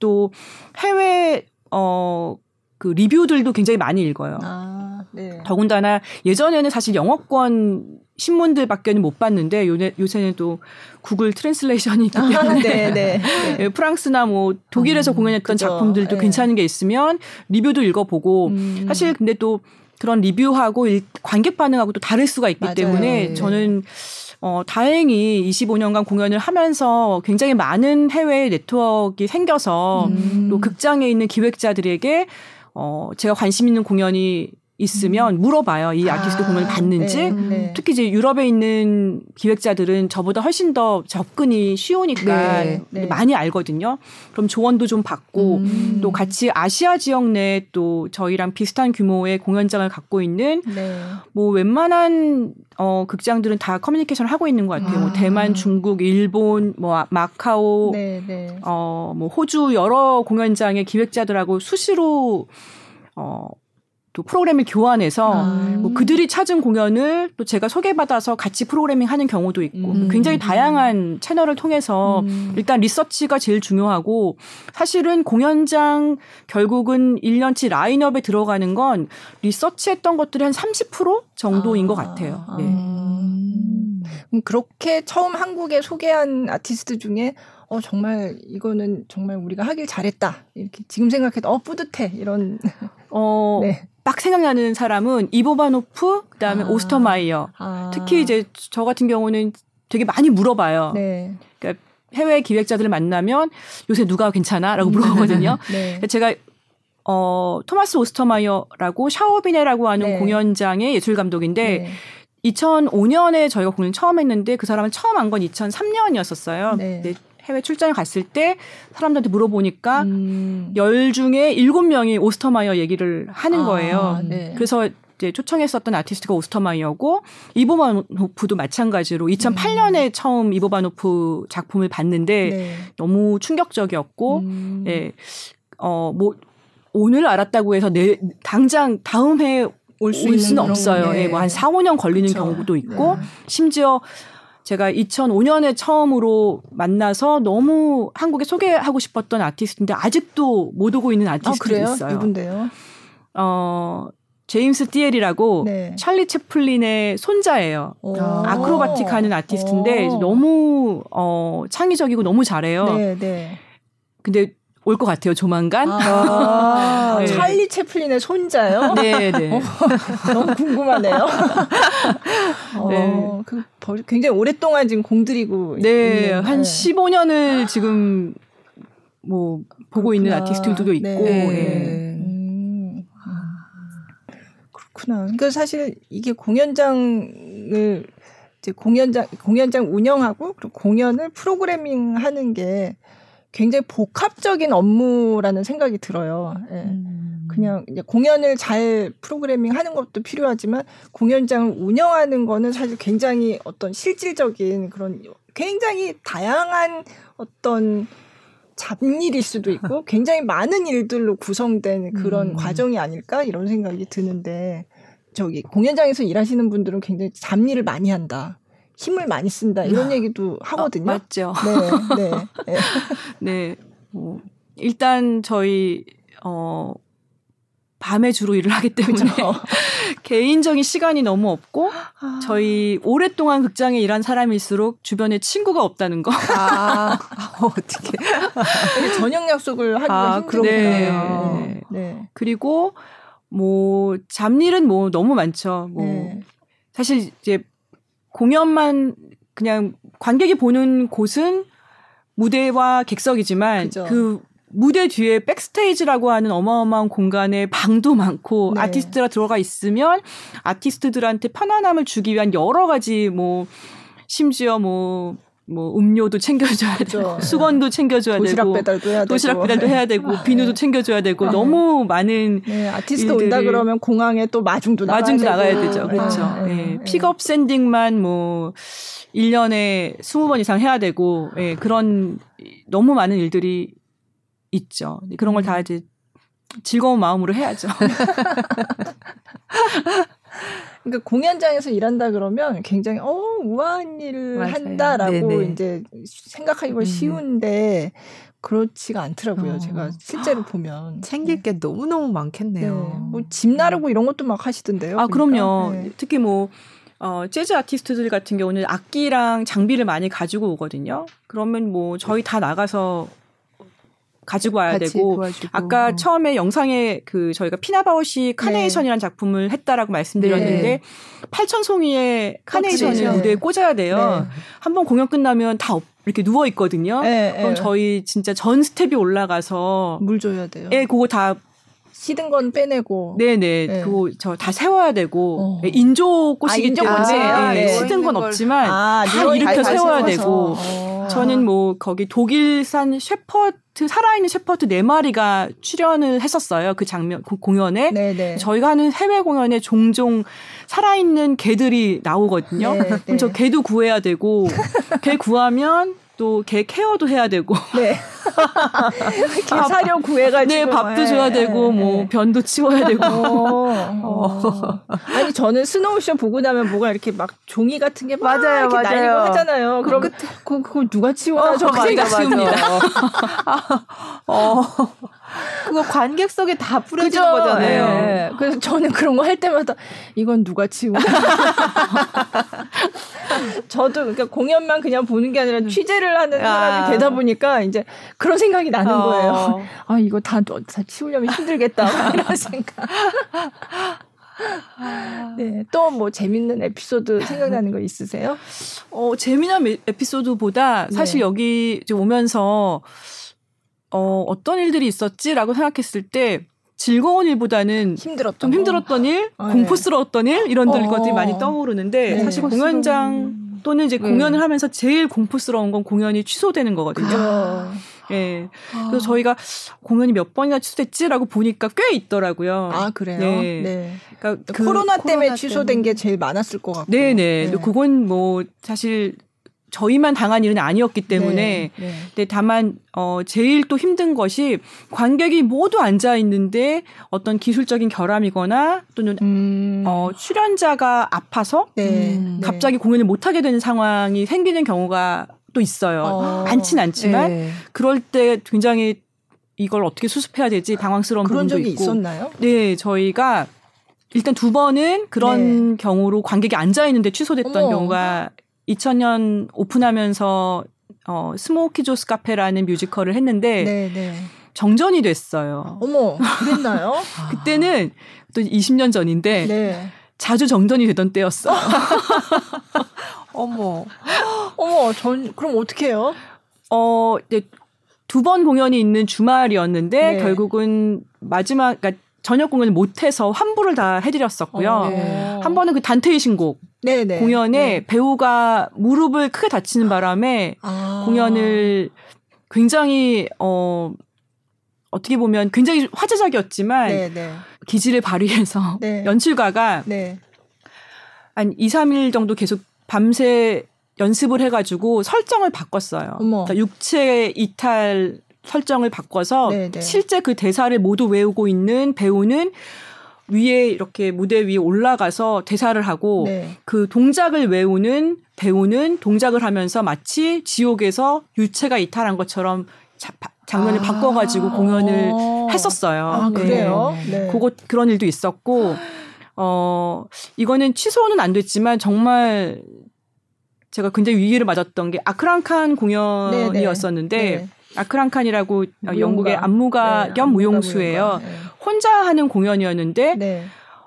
또 해외 어 그 리뷰들도 굉장히 많이 읽어요. 아, 네. 더군다나 예전에는 사실 영어권 신문들밖에는 못 봤는데 요새, 요새는 또 Google translation이 있기 아, 때문에 네, 네, 네. 프랑스나 뭐 독일에서 음, 공연했던 그죠. 작품들도 네. 괜찮은 게 있으면 리뷰도 읽어보고 음. 사실 근데 또 그런 리뷰하고 관객 반응하고 또 다를 수가 있기 맞아요. 때문에 네. 저는 어, 다행히 25년간 공연을 하면서 굉장히 많은 해외 네트워크가 생겨서 음. 또 극장에 있는 기획자들에게 어, 제가 관심 있는 공연이 있으면 음. 물어봐요. 이 아티스트 아, 공연을 봤는지. 네, 네. 특히 이제 유럽에 있는 기획자들은 저보다 훨씬 더 접근이 쉬우니까 네, 네. 많이 알거든요. 그럼 조언도 좀 받고 음. 또 같이 아시아 지역 내에 또 저희랑 비슷한 규모의 공연장을 갖고 있는 네. 뭐 웬만한 어 극장들은 다 커뮤니케이션을 하고 있는 것 같아요. 뭐 아. 뭐 대만, 중국, 일본, 뭐 마카오, 어뭐 호주 여러 공연장의 기획자들하고 수시로 어, 또 프로그램을 교환해서 아. 뭐 그들이 찾은 공연을 또 제가 소개받아서 같이 프로그래밍 하는 경우도 있고 음. 굉장히 다양한 채널을 통해서 음. 일단 리서치가 제일 중요하고 사실은 공연장 결국은 1년치 라인업에 들어가는 건 리서치했던 것들이 한 30% 정도인 아. 것 같아요. 네. 음. 그렇게 처음 한국에 소개한 아티스트 중에 어 정말 이거는 정말 우리가 하길 잘했다 이렇게 지금 생각해도 어 뿌듯해 이런 어 네. 딱 생각나는 사람은 이보바노프 그다음에 아. 오스터마이어. 아. 특히 이제 저 같은 경우는 되게 많이 물어봐요. 네. 그러니까 해외 기획자들을 만나면 요새 누가 괜찮아?라고 음. 물어보거든요. 네. 제가 어 토마스 오스터마이어라고 샤오비네라고 하는 네. 공연장의 예술 감독인데 네. 2005년에 저희가 공연 처음 했는데 그 사람은 처음 한건 2003년이었었어요. 네. 해외 출장을 갔을 때 사람들한테 물어보니까 음. 열 중에 일곱 명이 오스터마이어 얘기를 하는 아, 거예요. 네. 그래서 이제 초청했었던 아티스트가 오스터마이어고 이보바노프도 마찬가지로 2008년에 음. 처음 이보바노프 작품을 봤는데 네. 너무 충격적이었고 음. 예. 어, 뭐 오늘 알았다고 해서 내 당장 다음 해올수 있는 없어요. 네. 예, 뭐한 4, 5년 걸리는 그쵸. 경우도 있고 네. 심지어 제가 2005년에 처음으로 만나서 너무 한국에 소개하고 싶었던 아티스트인데 아직도 못 오고 있는 아티스트가 아, 있어요. 누군데요? 어 제임스 띠엘이라고 네. 찰리 채플린의 손자예요. 아크로바틱 하는 아티스트인데 오. 너무 어 창의적이고 너무 잘해요. 네, 네. 근데 올 것 같아요, 조만간. 아, 네. 찰리 채플린의 손자요? 네, 네. 어, 너무 궁금하네요. 어, 네. 그 굉장히 오랫동안 지금 공들이고 네, 있는, 한 네. 15년을 지금 뭐 보고 그렇구나. 있는 아티스트들도 있고. 네. 네. 음. 그렇구나. 그러니까 사실 이게 공연장을 이제 공연장 공연장 운영하고 그리고 공연을 프로그래밍 하는 게 굉장히 복합적인 업무라는 생각이 들어요. 예. 음. 그냥 이제 공연을 잘 프로그래밍 하는 것도 필요하지만 공연장을 운영하는 거는 사실 굉장히 어떤 실질적인 그런 굉장히 다양한 어떤 잡일일 수도 있고 굉장히 많은 일들로 구성된 그런 음. 과정이 아닐까 이런 생각이 드는데 저기 공연장에서 일하시는 분들은 굉장히 잡일을 많이 한다. 힘을 많이 쓴다 이런 아, 얘기도 하거든요. 어, 맞죠. 네, 네, 네. 네. 뭐 일단 저희 어 밤에 주로 일을 하기 때문에 개인적인 시간이 너무 없고 아. 저희 오랫동안 극장에 일한 사람일수록 주변에 친구가 없다는 거. 아, 어, 어떻게 저녁 약속을 하기가 아, 힘들네요. 네. 네. 그리고 뭐 잡일은 뭐 너무 많죠. 뭐 네. 사실 이제 공연만 그냥 관객이 보는 곳은 무대와 객석이지만 그죠. 그 무대 뒤에 백스테이지라고 하는 어마어마한 공간에 방도 많고 네. 아티스트가 들어가 있으면 아티스트들한테 편안함을 주기 위한 여러 가지 뭐 심지어 뭐 뭐 음료도 챙겨줘야 그렇죠. 되고 수건도 챙겨줘야 도시락 되고 배달도 해야 도시락 되고. 배달도 해야 되고 네. 비누도 챙겨줘야 되고 네. 너무 많은 네, 아티스트 온다 그러면 공항에 또 마중도 나가야 마중도 되고. 나가야 되죠 그렇죠 네. 네. 픽업 샌딩만 뭐 1년에 20번 이상 해야 되고 예, 그런 너무 많은 일들이 있죠. 그런 걸 다 이제 즐거운 마음으로 해야죠. 그러니까 공연장에서 일한다 그러면 굉장히 어 우아한 일을 맞아요. 한다라고 네네. 이제 생각하기가 음. 쉬운데 그렇지가 않더라고요. 어. 제가 실제로 보면 챙길 네. 게 너무 너무 많겠네요. 네. 뭐집 나르고 이런 것도 막 하시던데요. 아 그러니까. 그럼요. 네. 특히 뭐 어, 재즈 아티스트들 같은 경우는 악기랑 장비를 많이 가지고 오거든요. 그러면 뭐 저희 다 나가서 가지고 와야 되고 도와주고. 아까 어. 처음에 영상에 그 저희가 피나 바우쉬 카네이션이라는 네. 작품을 했다라고 말씀드렸는데 네. 8천 송이의 카네이션을 어, 무대에 꽂아야 돼요. 네. 한번 공연 끝나면 다 이렇게 누워 있거든요. 네, 그럼 네. 저희 진짜 전 스태프가 올라가서 물 줘야 돼요. 예, 그거 다 시든 건 빼내고. 네네. 네. 그거 저 다 세워야 되고. 어. 네, 인조 꽃이기 아, 인조 때문에 아, 네. 시든 건 없지만 아, 다 일으켜 세워야 되고. 어. 저는 뭐 거기 독일산 셰퍼드 살아있는 셰퍼드 네 마리가 출연을 했었어요. 그 장면 그 공연에. 네네. 저희가 하는 해외 공연에 종종 살아있는 개들이 나오거든요. 네, 그럼 저 개도 구해야 되고 개 구하면 또 개 케어도 해야 되고. 네. 개 사료 구해가지고. 네, 밥도 줘야 네, 되고, 뭐, 네. 변도 치워야 되고. 어, 어. 아니, 저는 Snow Show 보고 나면 뭐가 이렇게 막 종이 같은 게 맞아요, 맞아요. 날리고 하잖아요. 그럼 그, 그, 그걸 누가 치워나? 어, 저 제가 치웁니다. 어. 그거 관객석에 다 뿌려지는 그죠? 거잖아요. 네. 그래서 저는 그런 거 할 때마다 이건 누가 치우나? 저도 그러니까 공연만 그냥 보는 게 아니라 음. 취재를 하는 사람이 되다 보니까 이제 그런 생각이 나는 어. 거예요. 아 이거 다, 다 치우려면 힘들겠다 이런 생각. 네, 또 뭐 재밌는 에피소드 생각나는 거 있으세요? 어, 재미난 에피소드보다 사실 네. 여기 오면서 어, 어떤 일들이 있었지라고 생각했을 때 즐거운 일보다는 힘들었던 좀 힘들었던 일, 아, 네. 공포스러웠던 일 이런 어. 것들이 많이 떠오르는데 네. 사실 공연장 또는 이제 네. 공연을 하면서 제일 공포스러운 건 공연이 취소되는 거거든요. 아. 예. 아. 그래서 저희가 공연이 몇 번이나 취소됐지라고 보니까 꽤 있더라고요. 아 그래요? 네. 네. 그러니까 그 코로나 때문에 코로나 취소된 때문에. 게 제일 많았을 것 같고. 네네. 네. 그건 뭐 사실 저희만 당한 일은 아니었기 때문에 네, 네. 근데 다만 어 제일 또 힘든 것이 관객이 모두 앉아 있는데 어떤 기술적인 결함이거나 또는 음. 어 출연자가 아파서 네, 음. 갑자기 공연을 못 하게 되는 상황이 생기는 경우가 또 있어요. 어. 많진 않지만 네. 그럴 때 굉장히 이걸 어떻게 수습해야 될지 당황스러운 그런 부분도 적이 있고. 있었나요? 네, 저희가 일단 두 번은 그런 네. 경우로 관객이 앉아 있는데 취소됐던 어머. 경우가 2000년 오픈하면서 어, Smokey Joe's Cafe라는 뮤지컬을 했는데 네네. 네. 정전이 됐어요. 어머, 그랬나요? 그때는 또 20년 전인데 네. 자주 정전이 되던 때였어. 어머, 어머, 전 그럼 어떻게 해요? 어, 네, 두번 공연이 있는 주말이었는데 네. 결국은 마지막 그러니까 저녁 공연을 못해서 환불을 다 해드렸었고요. 어, 네. 한 번은 그 단테의 신곡 네네. 네. 공연에 네. 배우가 무릎을 크게 다치는 바람에 아. 공연을 굉장히 어 어떻게 보면 굉장히 화제작이었지만 네네. 네. 기지를 발휘해서 네. 연출가가 네. 한 2, 3일 정도 계속 밤새 연습을 해가지고 설정을 바꿨어요. 그러니까 육체 이탈 설정을 바꿔서 네네. 실제 그 대사를 모두 외우고 있는 배우는 위에 이렇게 무대 위에 올라가서 대사를 하고 네. 그 동작을 외우는 배우는 동작을 하면서 마치 지옥에서 유체가 이탈한 것처럼 자, 장면을 아~ 바꿔가지고 공연을 어. 했었어요. 아, 그래요? 네. 네. 그것 그런 일도 있었고 어 이거는 취소는 안 됐지만 정말 제가 굉장히 위기를 맞았던 게 아크랑칸 공연이었었는데 네, 네. 네. 아크랑칸이라고 무용가. 영국의 안무가 네, 겸 무용수예요. 네. 혼자 하는 공연이었는데 네.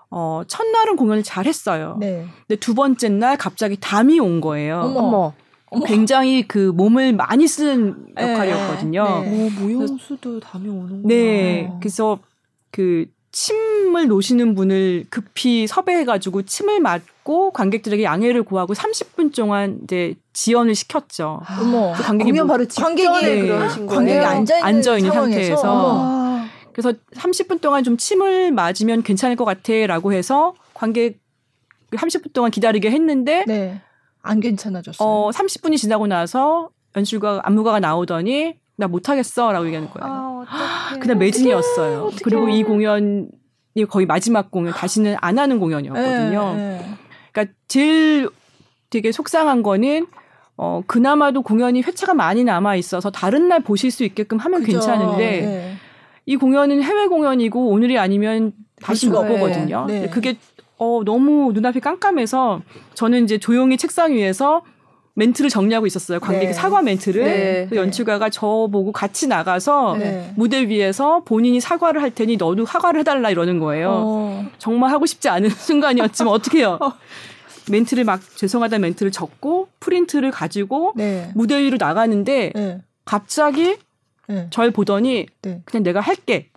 어, 첫날은 공연을 잘 했어요. 네. 근데 두 번째 날 갑자기 담이 온 거예요. 어머. 어머. 굉장히 그 몸을 많이 쓴 네. 역할이었거든요. 네. 오, 무용수도 담이 오는구나. 네. 그래서 그 침을 놓으시는 분을 급히 섭외해가지고 침을 맞고 관객들에게 양해를 구하고 30분 동안 이제 지연을 시켰죠. 아, 어머. 그 관객이 뭐, 바로 관객이 네. 관객이 앉아 있는, 앉아 있는 상태에서 어머. 그래서 30분 동안 좀 침을 맞으면 괜찮을 것 같아라고 해서 관객 30분 동안 기다리게 했는데 네. 안 괜찮아졌어요. 어, 30분이 지나고 나서 연출가 안무가가 나오더니 나 못하겠어 라고 얘기하는 거예요. 아, 그냥 매진이었어요. 어떡해, 어떡해. 그리고 이 공연이 거의 마지막 공연 다시는 안 하는 공연이었거든요. 네, 네. 그러니까 제일 되게 속상한 거는 어 그나마도 공연이 회차가 많이 남아 있어서 다른 날 보실 수 있게끔 하면 그죠. 괜찮은데 네. 이 공연은 해외 공연이고 오늘이 아니면 다시 못 보거든요. 네. 그게 어 너무 눈앞이 깜깜해서 저는 이제 조용히 책상 위에서 멘트를 정리하고 있었어요. 관객의 네. 사과 멘트를. 네. 그 연출가가 저 보고 같이 나가서 네. 무대 위에서 본인이 사과를 할 테니 너도 사과를 해달라 이러는 거예요. 어. 정말 하고 싶지 않은 순간이었지만 어떻게 해요? 어. 멘트를 막 죄송하다 멘트를 적고 프린트를 가지고 네. 무대 위로 나가는데 네. 갑자기 네. 절 보더니 그냥 내가 할게.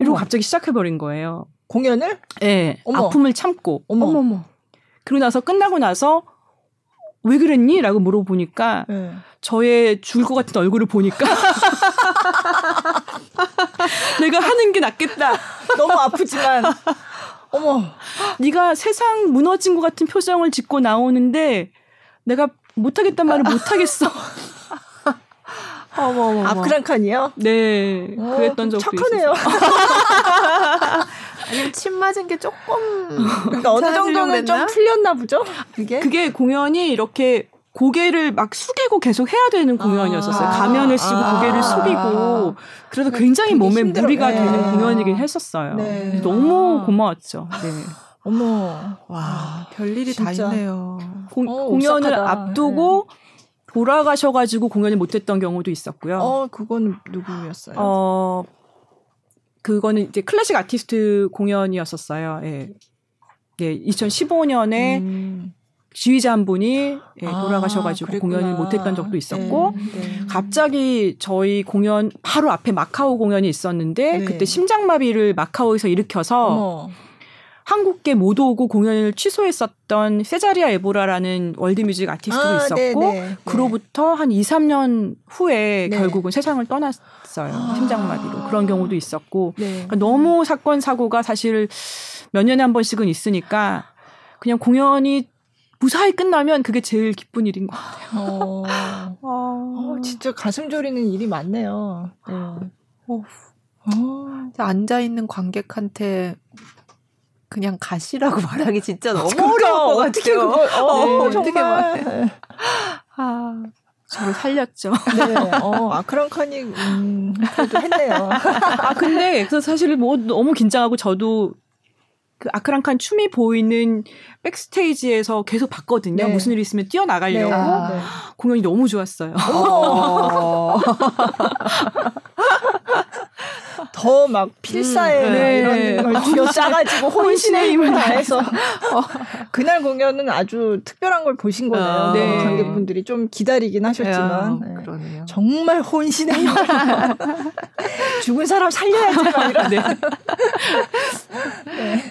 이러고 어머. 갑자기 시작해버린 거예요. 공연을? 네. 아픔을 참고. 어머. 어머. 그러고 나서 끝나고 나서 왜 그랬니? 라고 물어보니까 네. 저의 죽을 것 같은 얼굴을 보니까 내가 하는 게 낫겠다. 너무 아프지만 어머 네가 세상 무너진 것 같은 표정을 짓고 나오는데 내가 못하겠단 말을 못하겠어. 어머, 어머, 아크랑칸이요? 네, 어, 그랬던 적도 착하네요. 아니면 침 맞은 게 조금 그러니까 어느 정도는 좀 풀렸나 보죠? 그게 그게 공연이 이렇게 고개를 막 숙이고 계속 해야 되는 공연이었었어요. 아~ 가면을 쓰고 아~ 고개를 숙이고 그래서 굉장히 몸에 힘들어. 무리가 네. 되는 공연이긴 했었어요. 네. 너무 아. 고마웠죠. 네. 어머, 와, 별일이 다 있네요. 고, 어, 공연을 옵삭하다. 앞두고 네. 돌아가셔가지고 공연을 못했던 경우도 있었고요. 어, 그건 누구였어요? 어, 그거는 이제 클래식 아티스트 공연이었었어요. 예. 예, 2015년에 음. 지휘자 한 분이 예, 아, 돌아가셔가지고 아, 공연을 못했던 적도 있었고 네, 네. 갑자기 저희 공연 바로 앞에 마카오 공연이 있었는데 네. 그때 심장마비를 마카오에서 일으켜서 어머. 한국계 못 오고 공연을 취소했었던 세자리아 에보라라는 월드뮤직 아티스트도 아, 있었고 네네. 네. 그로부터 한 2, 3년 후에 네. 결국은 세상을 떠났어요. 아. 심장마비로. 그런 경우도 있었고 네. 그러니까 너무 사건 사고가 사실 몇 년에 한 번씩은 있으니까 그냥 공연이 무사히 끝나면 그게 제일 기쁜 일인 것 같아요. 어, 어, 진짜 가슴 졸이는 일이 많네요. 네. 어. 어. 앉아 있는 관객한테 그냥 가시라고 말하기 진짜 너무 어려운 것 같아요. 어, 네, 어떻게 말해. 아, 저를 살렸죠. 네, 어, 아크랑카니, 음, 그래도 했네요. 아, 근데, 그래서 사실 뭐 너무 긴장하고 저도 그 아크랑칸 춤이 보이는 백스테이지에서 계속 봤거든요. 네. 무슨 일 있으면 뛰어나가려고. 네. 아, 네. 공연이 너무 좋았어요. 더 막 필사에 음, 네. 이런 걸 쥐어짜가지고 혼신의 힘을 다해서 어, 그날 공연은 아주 특별한 걸 보신 거네요. 아, 네. 관객분들이 좀 기다리긴 하셨지만 네. 그러네요. 정말 혼신의 힘을 죽은 사람 살려야지 막 이런. 네. 네.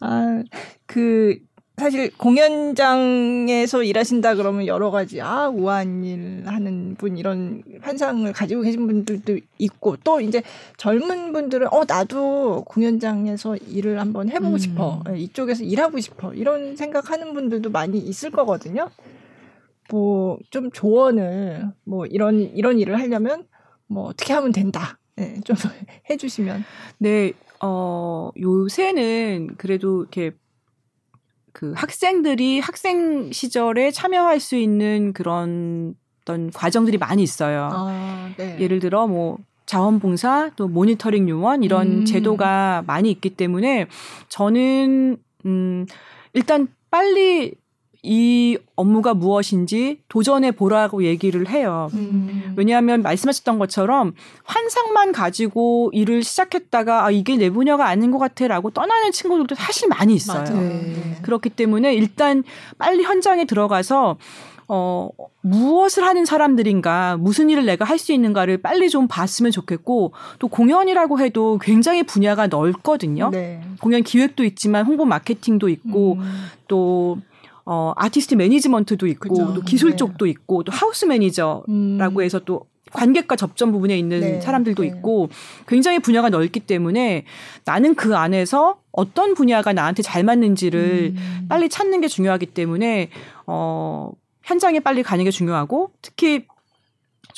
아, 그 사실 공연장에서 일하신다 그러면 여러 가지 아 우아한 일 하는 분 이런 환상을 가지고 계신 분들도 있고 또 이제 젊은 분들은 어 나도 공연장에서 일을 한번 해보고 음. 싶어 예, 이쪽에서 일하고 싶어 이런 생각하는 분들도 많이 있을 거거든요. 뭐 좀 조언을 뭐 이런 이런 일을 하려면 뭐 어떻게 하면 된다. 네, 좀 해주시면. 네, 어 요새는 그래도 이렇게 그 학생들이 학생 시절에 참여할 수 있는 그런 어떤 과정들이 많이 있어요. 아, 네. 예를 들어 뭐 자원봉사 또 모니터링 요원 이런 음. 제도가 많이 있기 때문에 저는 음 일단 빨리 이 업무가 무엇인지 도전해 보라고 얘기를 해요. 음. 왜냐하면 말씀하셨던 것처럼 환상만 가지고 일을 시작했다가 아 이게 내 분야가 아닌 것 같아 라고 떠나는 친구들도 사실 많이 있어요. 네. 그렇기 때문에 일단 빨리 현장에 들어가서 어, 무엇을 하는 사람들인가, 무슨 일을 내가 할 수 있는가를 빨리 좀 봤으면 좋겠고, 또 공연이라고 해도 굉장히 분야가 넓거든요. 네. 공연 기획도 있지만 홍보 마케팅도 있고, 음. 또 어, 아티스트 매니지먼트도 있고, 그죠. 또 기술 네. 쪽도 있고, 또 하우스 매니저라고 음. 해서 또 관객과 접점 부분에 있는 네. 사람들도 네. 있고, 굉장히 분야가 넓기 때문에 나는 그 안에서 어떤 분야가 나한테 잘 맞는지를 음. 빨리 찾는 게 중요하기 때문에, 어, 현장에 빨리 가는 게 중요하고 특히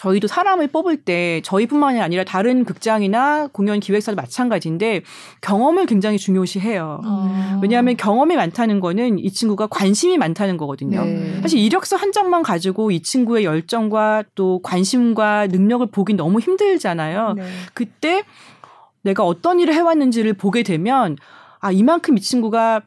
저희도 사람을 뽑을 때 저희뿐만이 아니라 다른 극장이나 공연 기획사도 마찬가지인데 경험을 굉장히 중요시해요. 아. 왜냐하면 경험이 많다는 거는 이 친구가 관심이 많다는 거거든요. 네. 사실 이력서 한 장만 가지고 이 친구의 열정과 또 관심과 능력을 보기 너무 힘들잖아요. 네. 그때 내가 어떤 일을 해왔는지를 보게 되면 아 이만큼 이 친구가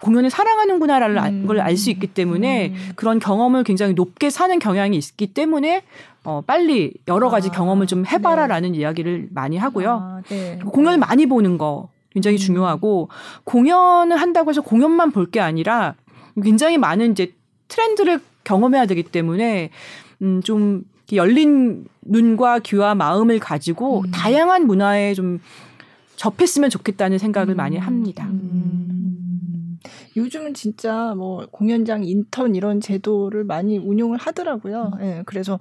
공연을 사랑하는구나라는 음. 걸알 수 있기 때문에 음. 그런 경험을 굉장히 높게 사는 경향이 있기 때문에 어, 빨리 여러 가지 아, 경험을 좀 해봐라라는 네. 이야기를 많이 하고요. 아, 네. 공연을 많이 보는 거 굉장히 음. 중요하고 공연을 한다고 해서 공연만 볼 게 아니라 굉장히 많은 이제 트렌드를 경험해야 되기 때문에 음, 좀 열린 눈과 귀와 마음을 가지고 음. 다양한 문화에 좀 접했으면 좋겠다는 생각을 많이 음. 합니다. 음. 요즘은 진짜 뭐 공연장 인턴 이런 제도를 많이 운용을 하더라고요. 예, 네, 그래서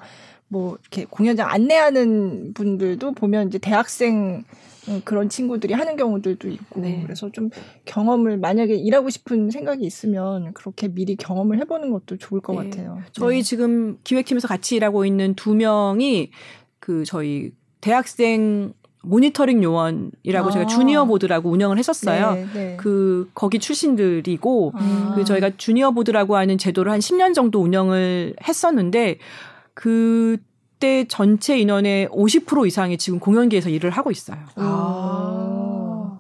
뭐 이렇게 공연장 안내하는 분들도 보면 이제 대학생 어, 그런 친구들이 하는 경우들도 있고 네. 그래서 좀 경험을 만약에 일하고 싶은 생각이 있으면 그렇게 미리 경험을 해보는 것도 좋을 것 네. 같아요. 저희 네. 지금 기획팀에서 같이 일하고 있는 두 명이 그 저희 대학생 모니터링 요원이라고 아. 제가 주니어 보드라고 운영을 했었어요. 네, 네. 그 거기 출신들이고 아. 그 저희가 주니어 보드라고 하는 제도를 한 10년 정도 운영을 했었는데 그때 전체 인원의 50% 이상이 지금 공연계에서 일을 하고 있어요. 아.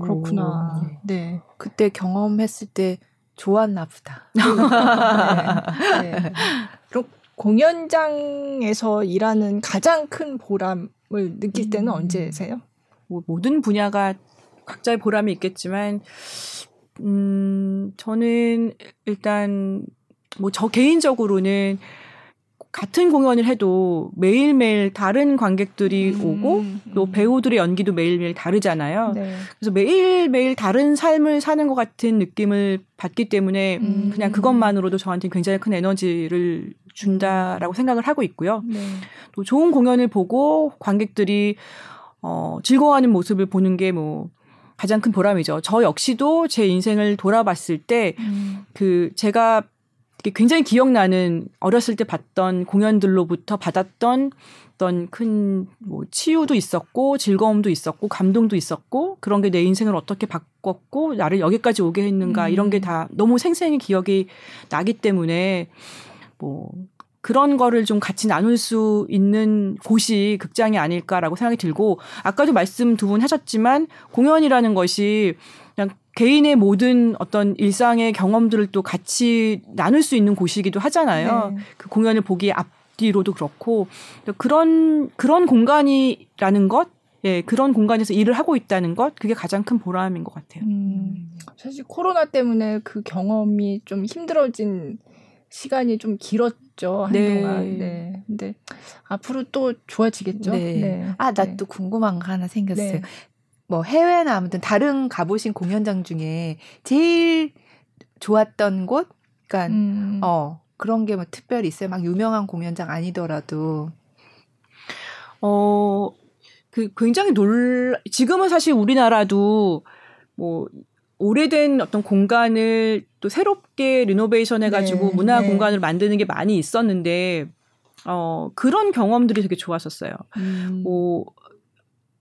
그렇구나. 네. 네. 그때 경험했을 때 좋았나 보다. 네. 네. 그럼 공연장에서 일하는 가장 큰 보람 을 느낄 때는 음. 언제세요? 뭐 모든 분야가 각자의 보람이 있겠지만, 음, 저는 일단 뭐 저 개인적으로는 같은 공연을 해도 매일매일 다른 관객들이 음, 오고 음. 또 배우들의 연기도 매일매일 다르잖아요. 네. 그래서 매일매일 다른 삶을 사는 것 같은 느낌을 받기 때문에 음. 그냥 그것만으로도 저한테 굉장히 큰 에너지를 준다라고 생각을 하고 있고요. 네. 또 좋은 공연을 보고 관객들이 어, 즐거워하는 모습을 보는 게 뭐 가장 큰 보람이죠. 저 역시도 제 인생을 돌아봤을 때그 음. 그 제가 굉장히 기억나는 어렸을 때 봤던 공연들로부터 받았던 어떤 큰 뭐 치유도 있었고 즐거움도 있었고 감동도 있었고 그런 게 내 인생을 어떻게 바꿨고 나를 여기까지 오게 했는가 음. 이런 게 다 너무 생생히 기억이 나기 때문에 뭐 그런 거를 좀 같이 나눌 수 있는 곳이 극장이 아닐까라고 생각이 들고 아까도 말씀 두 분 하셨지만 공연이라는 것이 그냥 개인의 모든 어떤 일상의 경험들을 또 같이 나눌 수 있는 곳이기도 하잖아요. 네. 그 공연을 보기 앞뒤로도 그렇고 그런 그런 공간이라는 것, 예, 그런 공간에서 일을 하고 있다는 것, 그게 가장 큰 보람인 것 같아요. 음, 사실 코로나 때문에 그 경험이 좀 힘들어진 시간이 좀 길었죠 한동안. 네. 네. 근데 앞으로 또 좋아지겠죠. 네. 네. 아, 나 또 궁금한 거 하나 생겼어요. 네. 뭐 해외나 아무튼 다른 가보신 공연장 중에 제일 좋았던 곳, 그러니까 음. 어 그런 게 뭐 특별히 있어요. 막 유명한 공연장 아니더라도 어. 그 굉장히 놀 지금은 사실 우리나라도 뭐 오래된 어떤 공간을 또 새롭게 리노베이션 해가지고 네, 문화 네. 공간을 만드는 게 많이 있었는데 어 그런 경험들이 되게 좋았었어요. 음. 뭐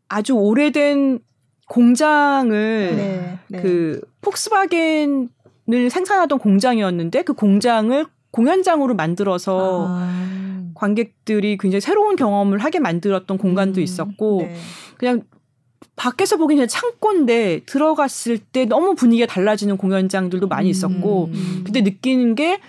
아주 오래된 공장을 네, 네. 그 폭스바겐을 생산하던 공장이었는데 그 공장을 공연장으로 만들어서 아. 관객들이 굉장히 새로운 경험을 하게 만들었던 공간도 음, 있었고 네. 그냥 밖에서 그냥 창고인데 들어갔을 때 너무 분위기가 달라지는 공연장들도 많이 음, 있었고 음. 그때 느끼는 게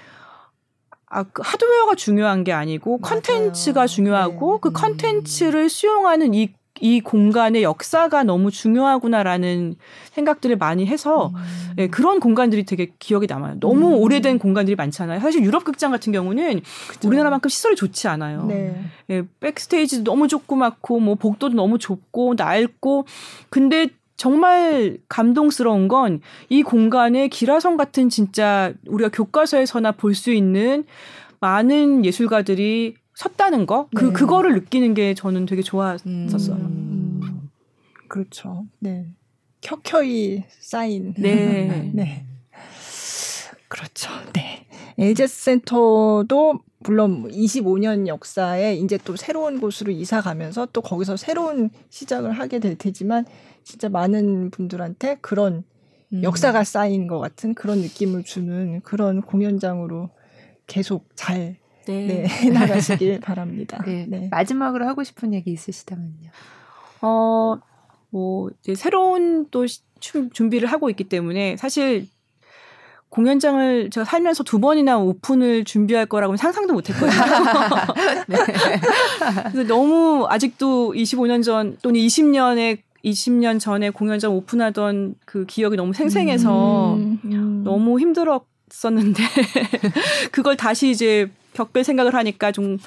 아, 그 하드웨어가 중요한 게 아니고 컨텐츠가 중요하고 네. 그 컨텐츠를 수용하는 이 이 공간의 역사가 너무 중요하구나라는 생각들을 많이 해서 음. 예, 그런 공간들이 되게 기억에 남아요. 너무 음. 오래된 공간들이 많잖아요. 사실 유럽 극장 같은 경우는 그쵸. 우리나라만큼 시설이 좋지 않아요. 네. 예, 백스테이지도 너무 조그맣고 뭐 복도도 너무 좁고 낡고 근데 정말 감동스러운 건 이 공간에 기라성 같은 진짜 우리가 교과서에서나 볼 수 있는 많은 예술가들이 섰다는 거, 그, 네. 그거를 느끼는 게 저는 되게 좋았었어요. 음. 그렇죠. 네. 켜켜이 쌓인. 네. 네. 그렇죠. 네. LG 센터도 물론 25년 역사에 이제 또 새로운 곳으로 이사 가면서 또 거기서 새로운 시작을 하게 될 테지만 진짜 많은 분들한테 그런 음. 역사가 쌓인 것 같은 그런 느낌을 주는 그런 공연장으로 계속 잘 네. 네, 나가시길 바랍니다. 네. 네. 마지막으로 하고 싶은 얘기 있으시다면요. 어, 뭐 이제 새로운 또 준비를 하고 있기 때문에 사실 공연장을 제가 살면서 두 번이나 오픈을 준비할 거라고는 상상도 못 했거든요. 네. 그래서 너무 아직도 25년 전 또는 20년에 20년 전에 공연장 오픈하던 그 기억이 너무 생생해서 음, 음. 너무 힘들었었는데 그걸 다시 이제 겪을 생각을 하니까 좀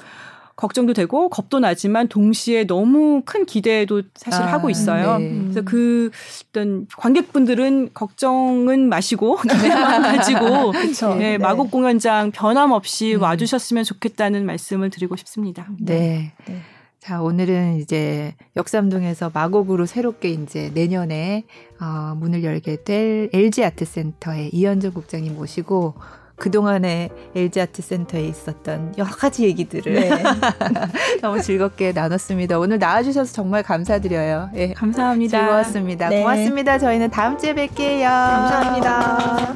걱정도 되고 겁도 나지만 동시에 너무 큰 기대도 사실 아, 하고 있어요. 네. 그래서 그 어떤 관객분들은 걱정은 마시고 기대만 가지고 네, 네. 마곡 공연장 변함없이 음. 와주셨으면 좋겠다는 말씀을 드리고 싶습니다. 네. 네. 자, 오늘은 이제 역삼동에서 마곡으로 새롭게 이제 내년에 어, 문을 열게 될 LG 아트센터의 이현정 국장님 모시고 그동안에 LG 아트 센터에 있었던 여러 가지 얘기들을 네. 너무 즐겁게 나눴습니다. 오늘 나와주셔서 정말 감사드려요. 예, 감사합니다. 즐거웠습니다. 네. 고맙습니다. 저희는 다음 주에 뵐게요. 감사합니다.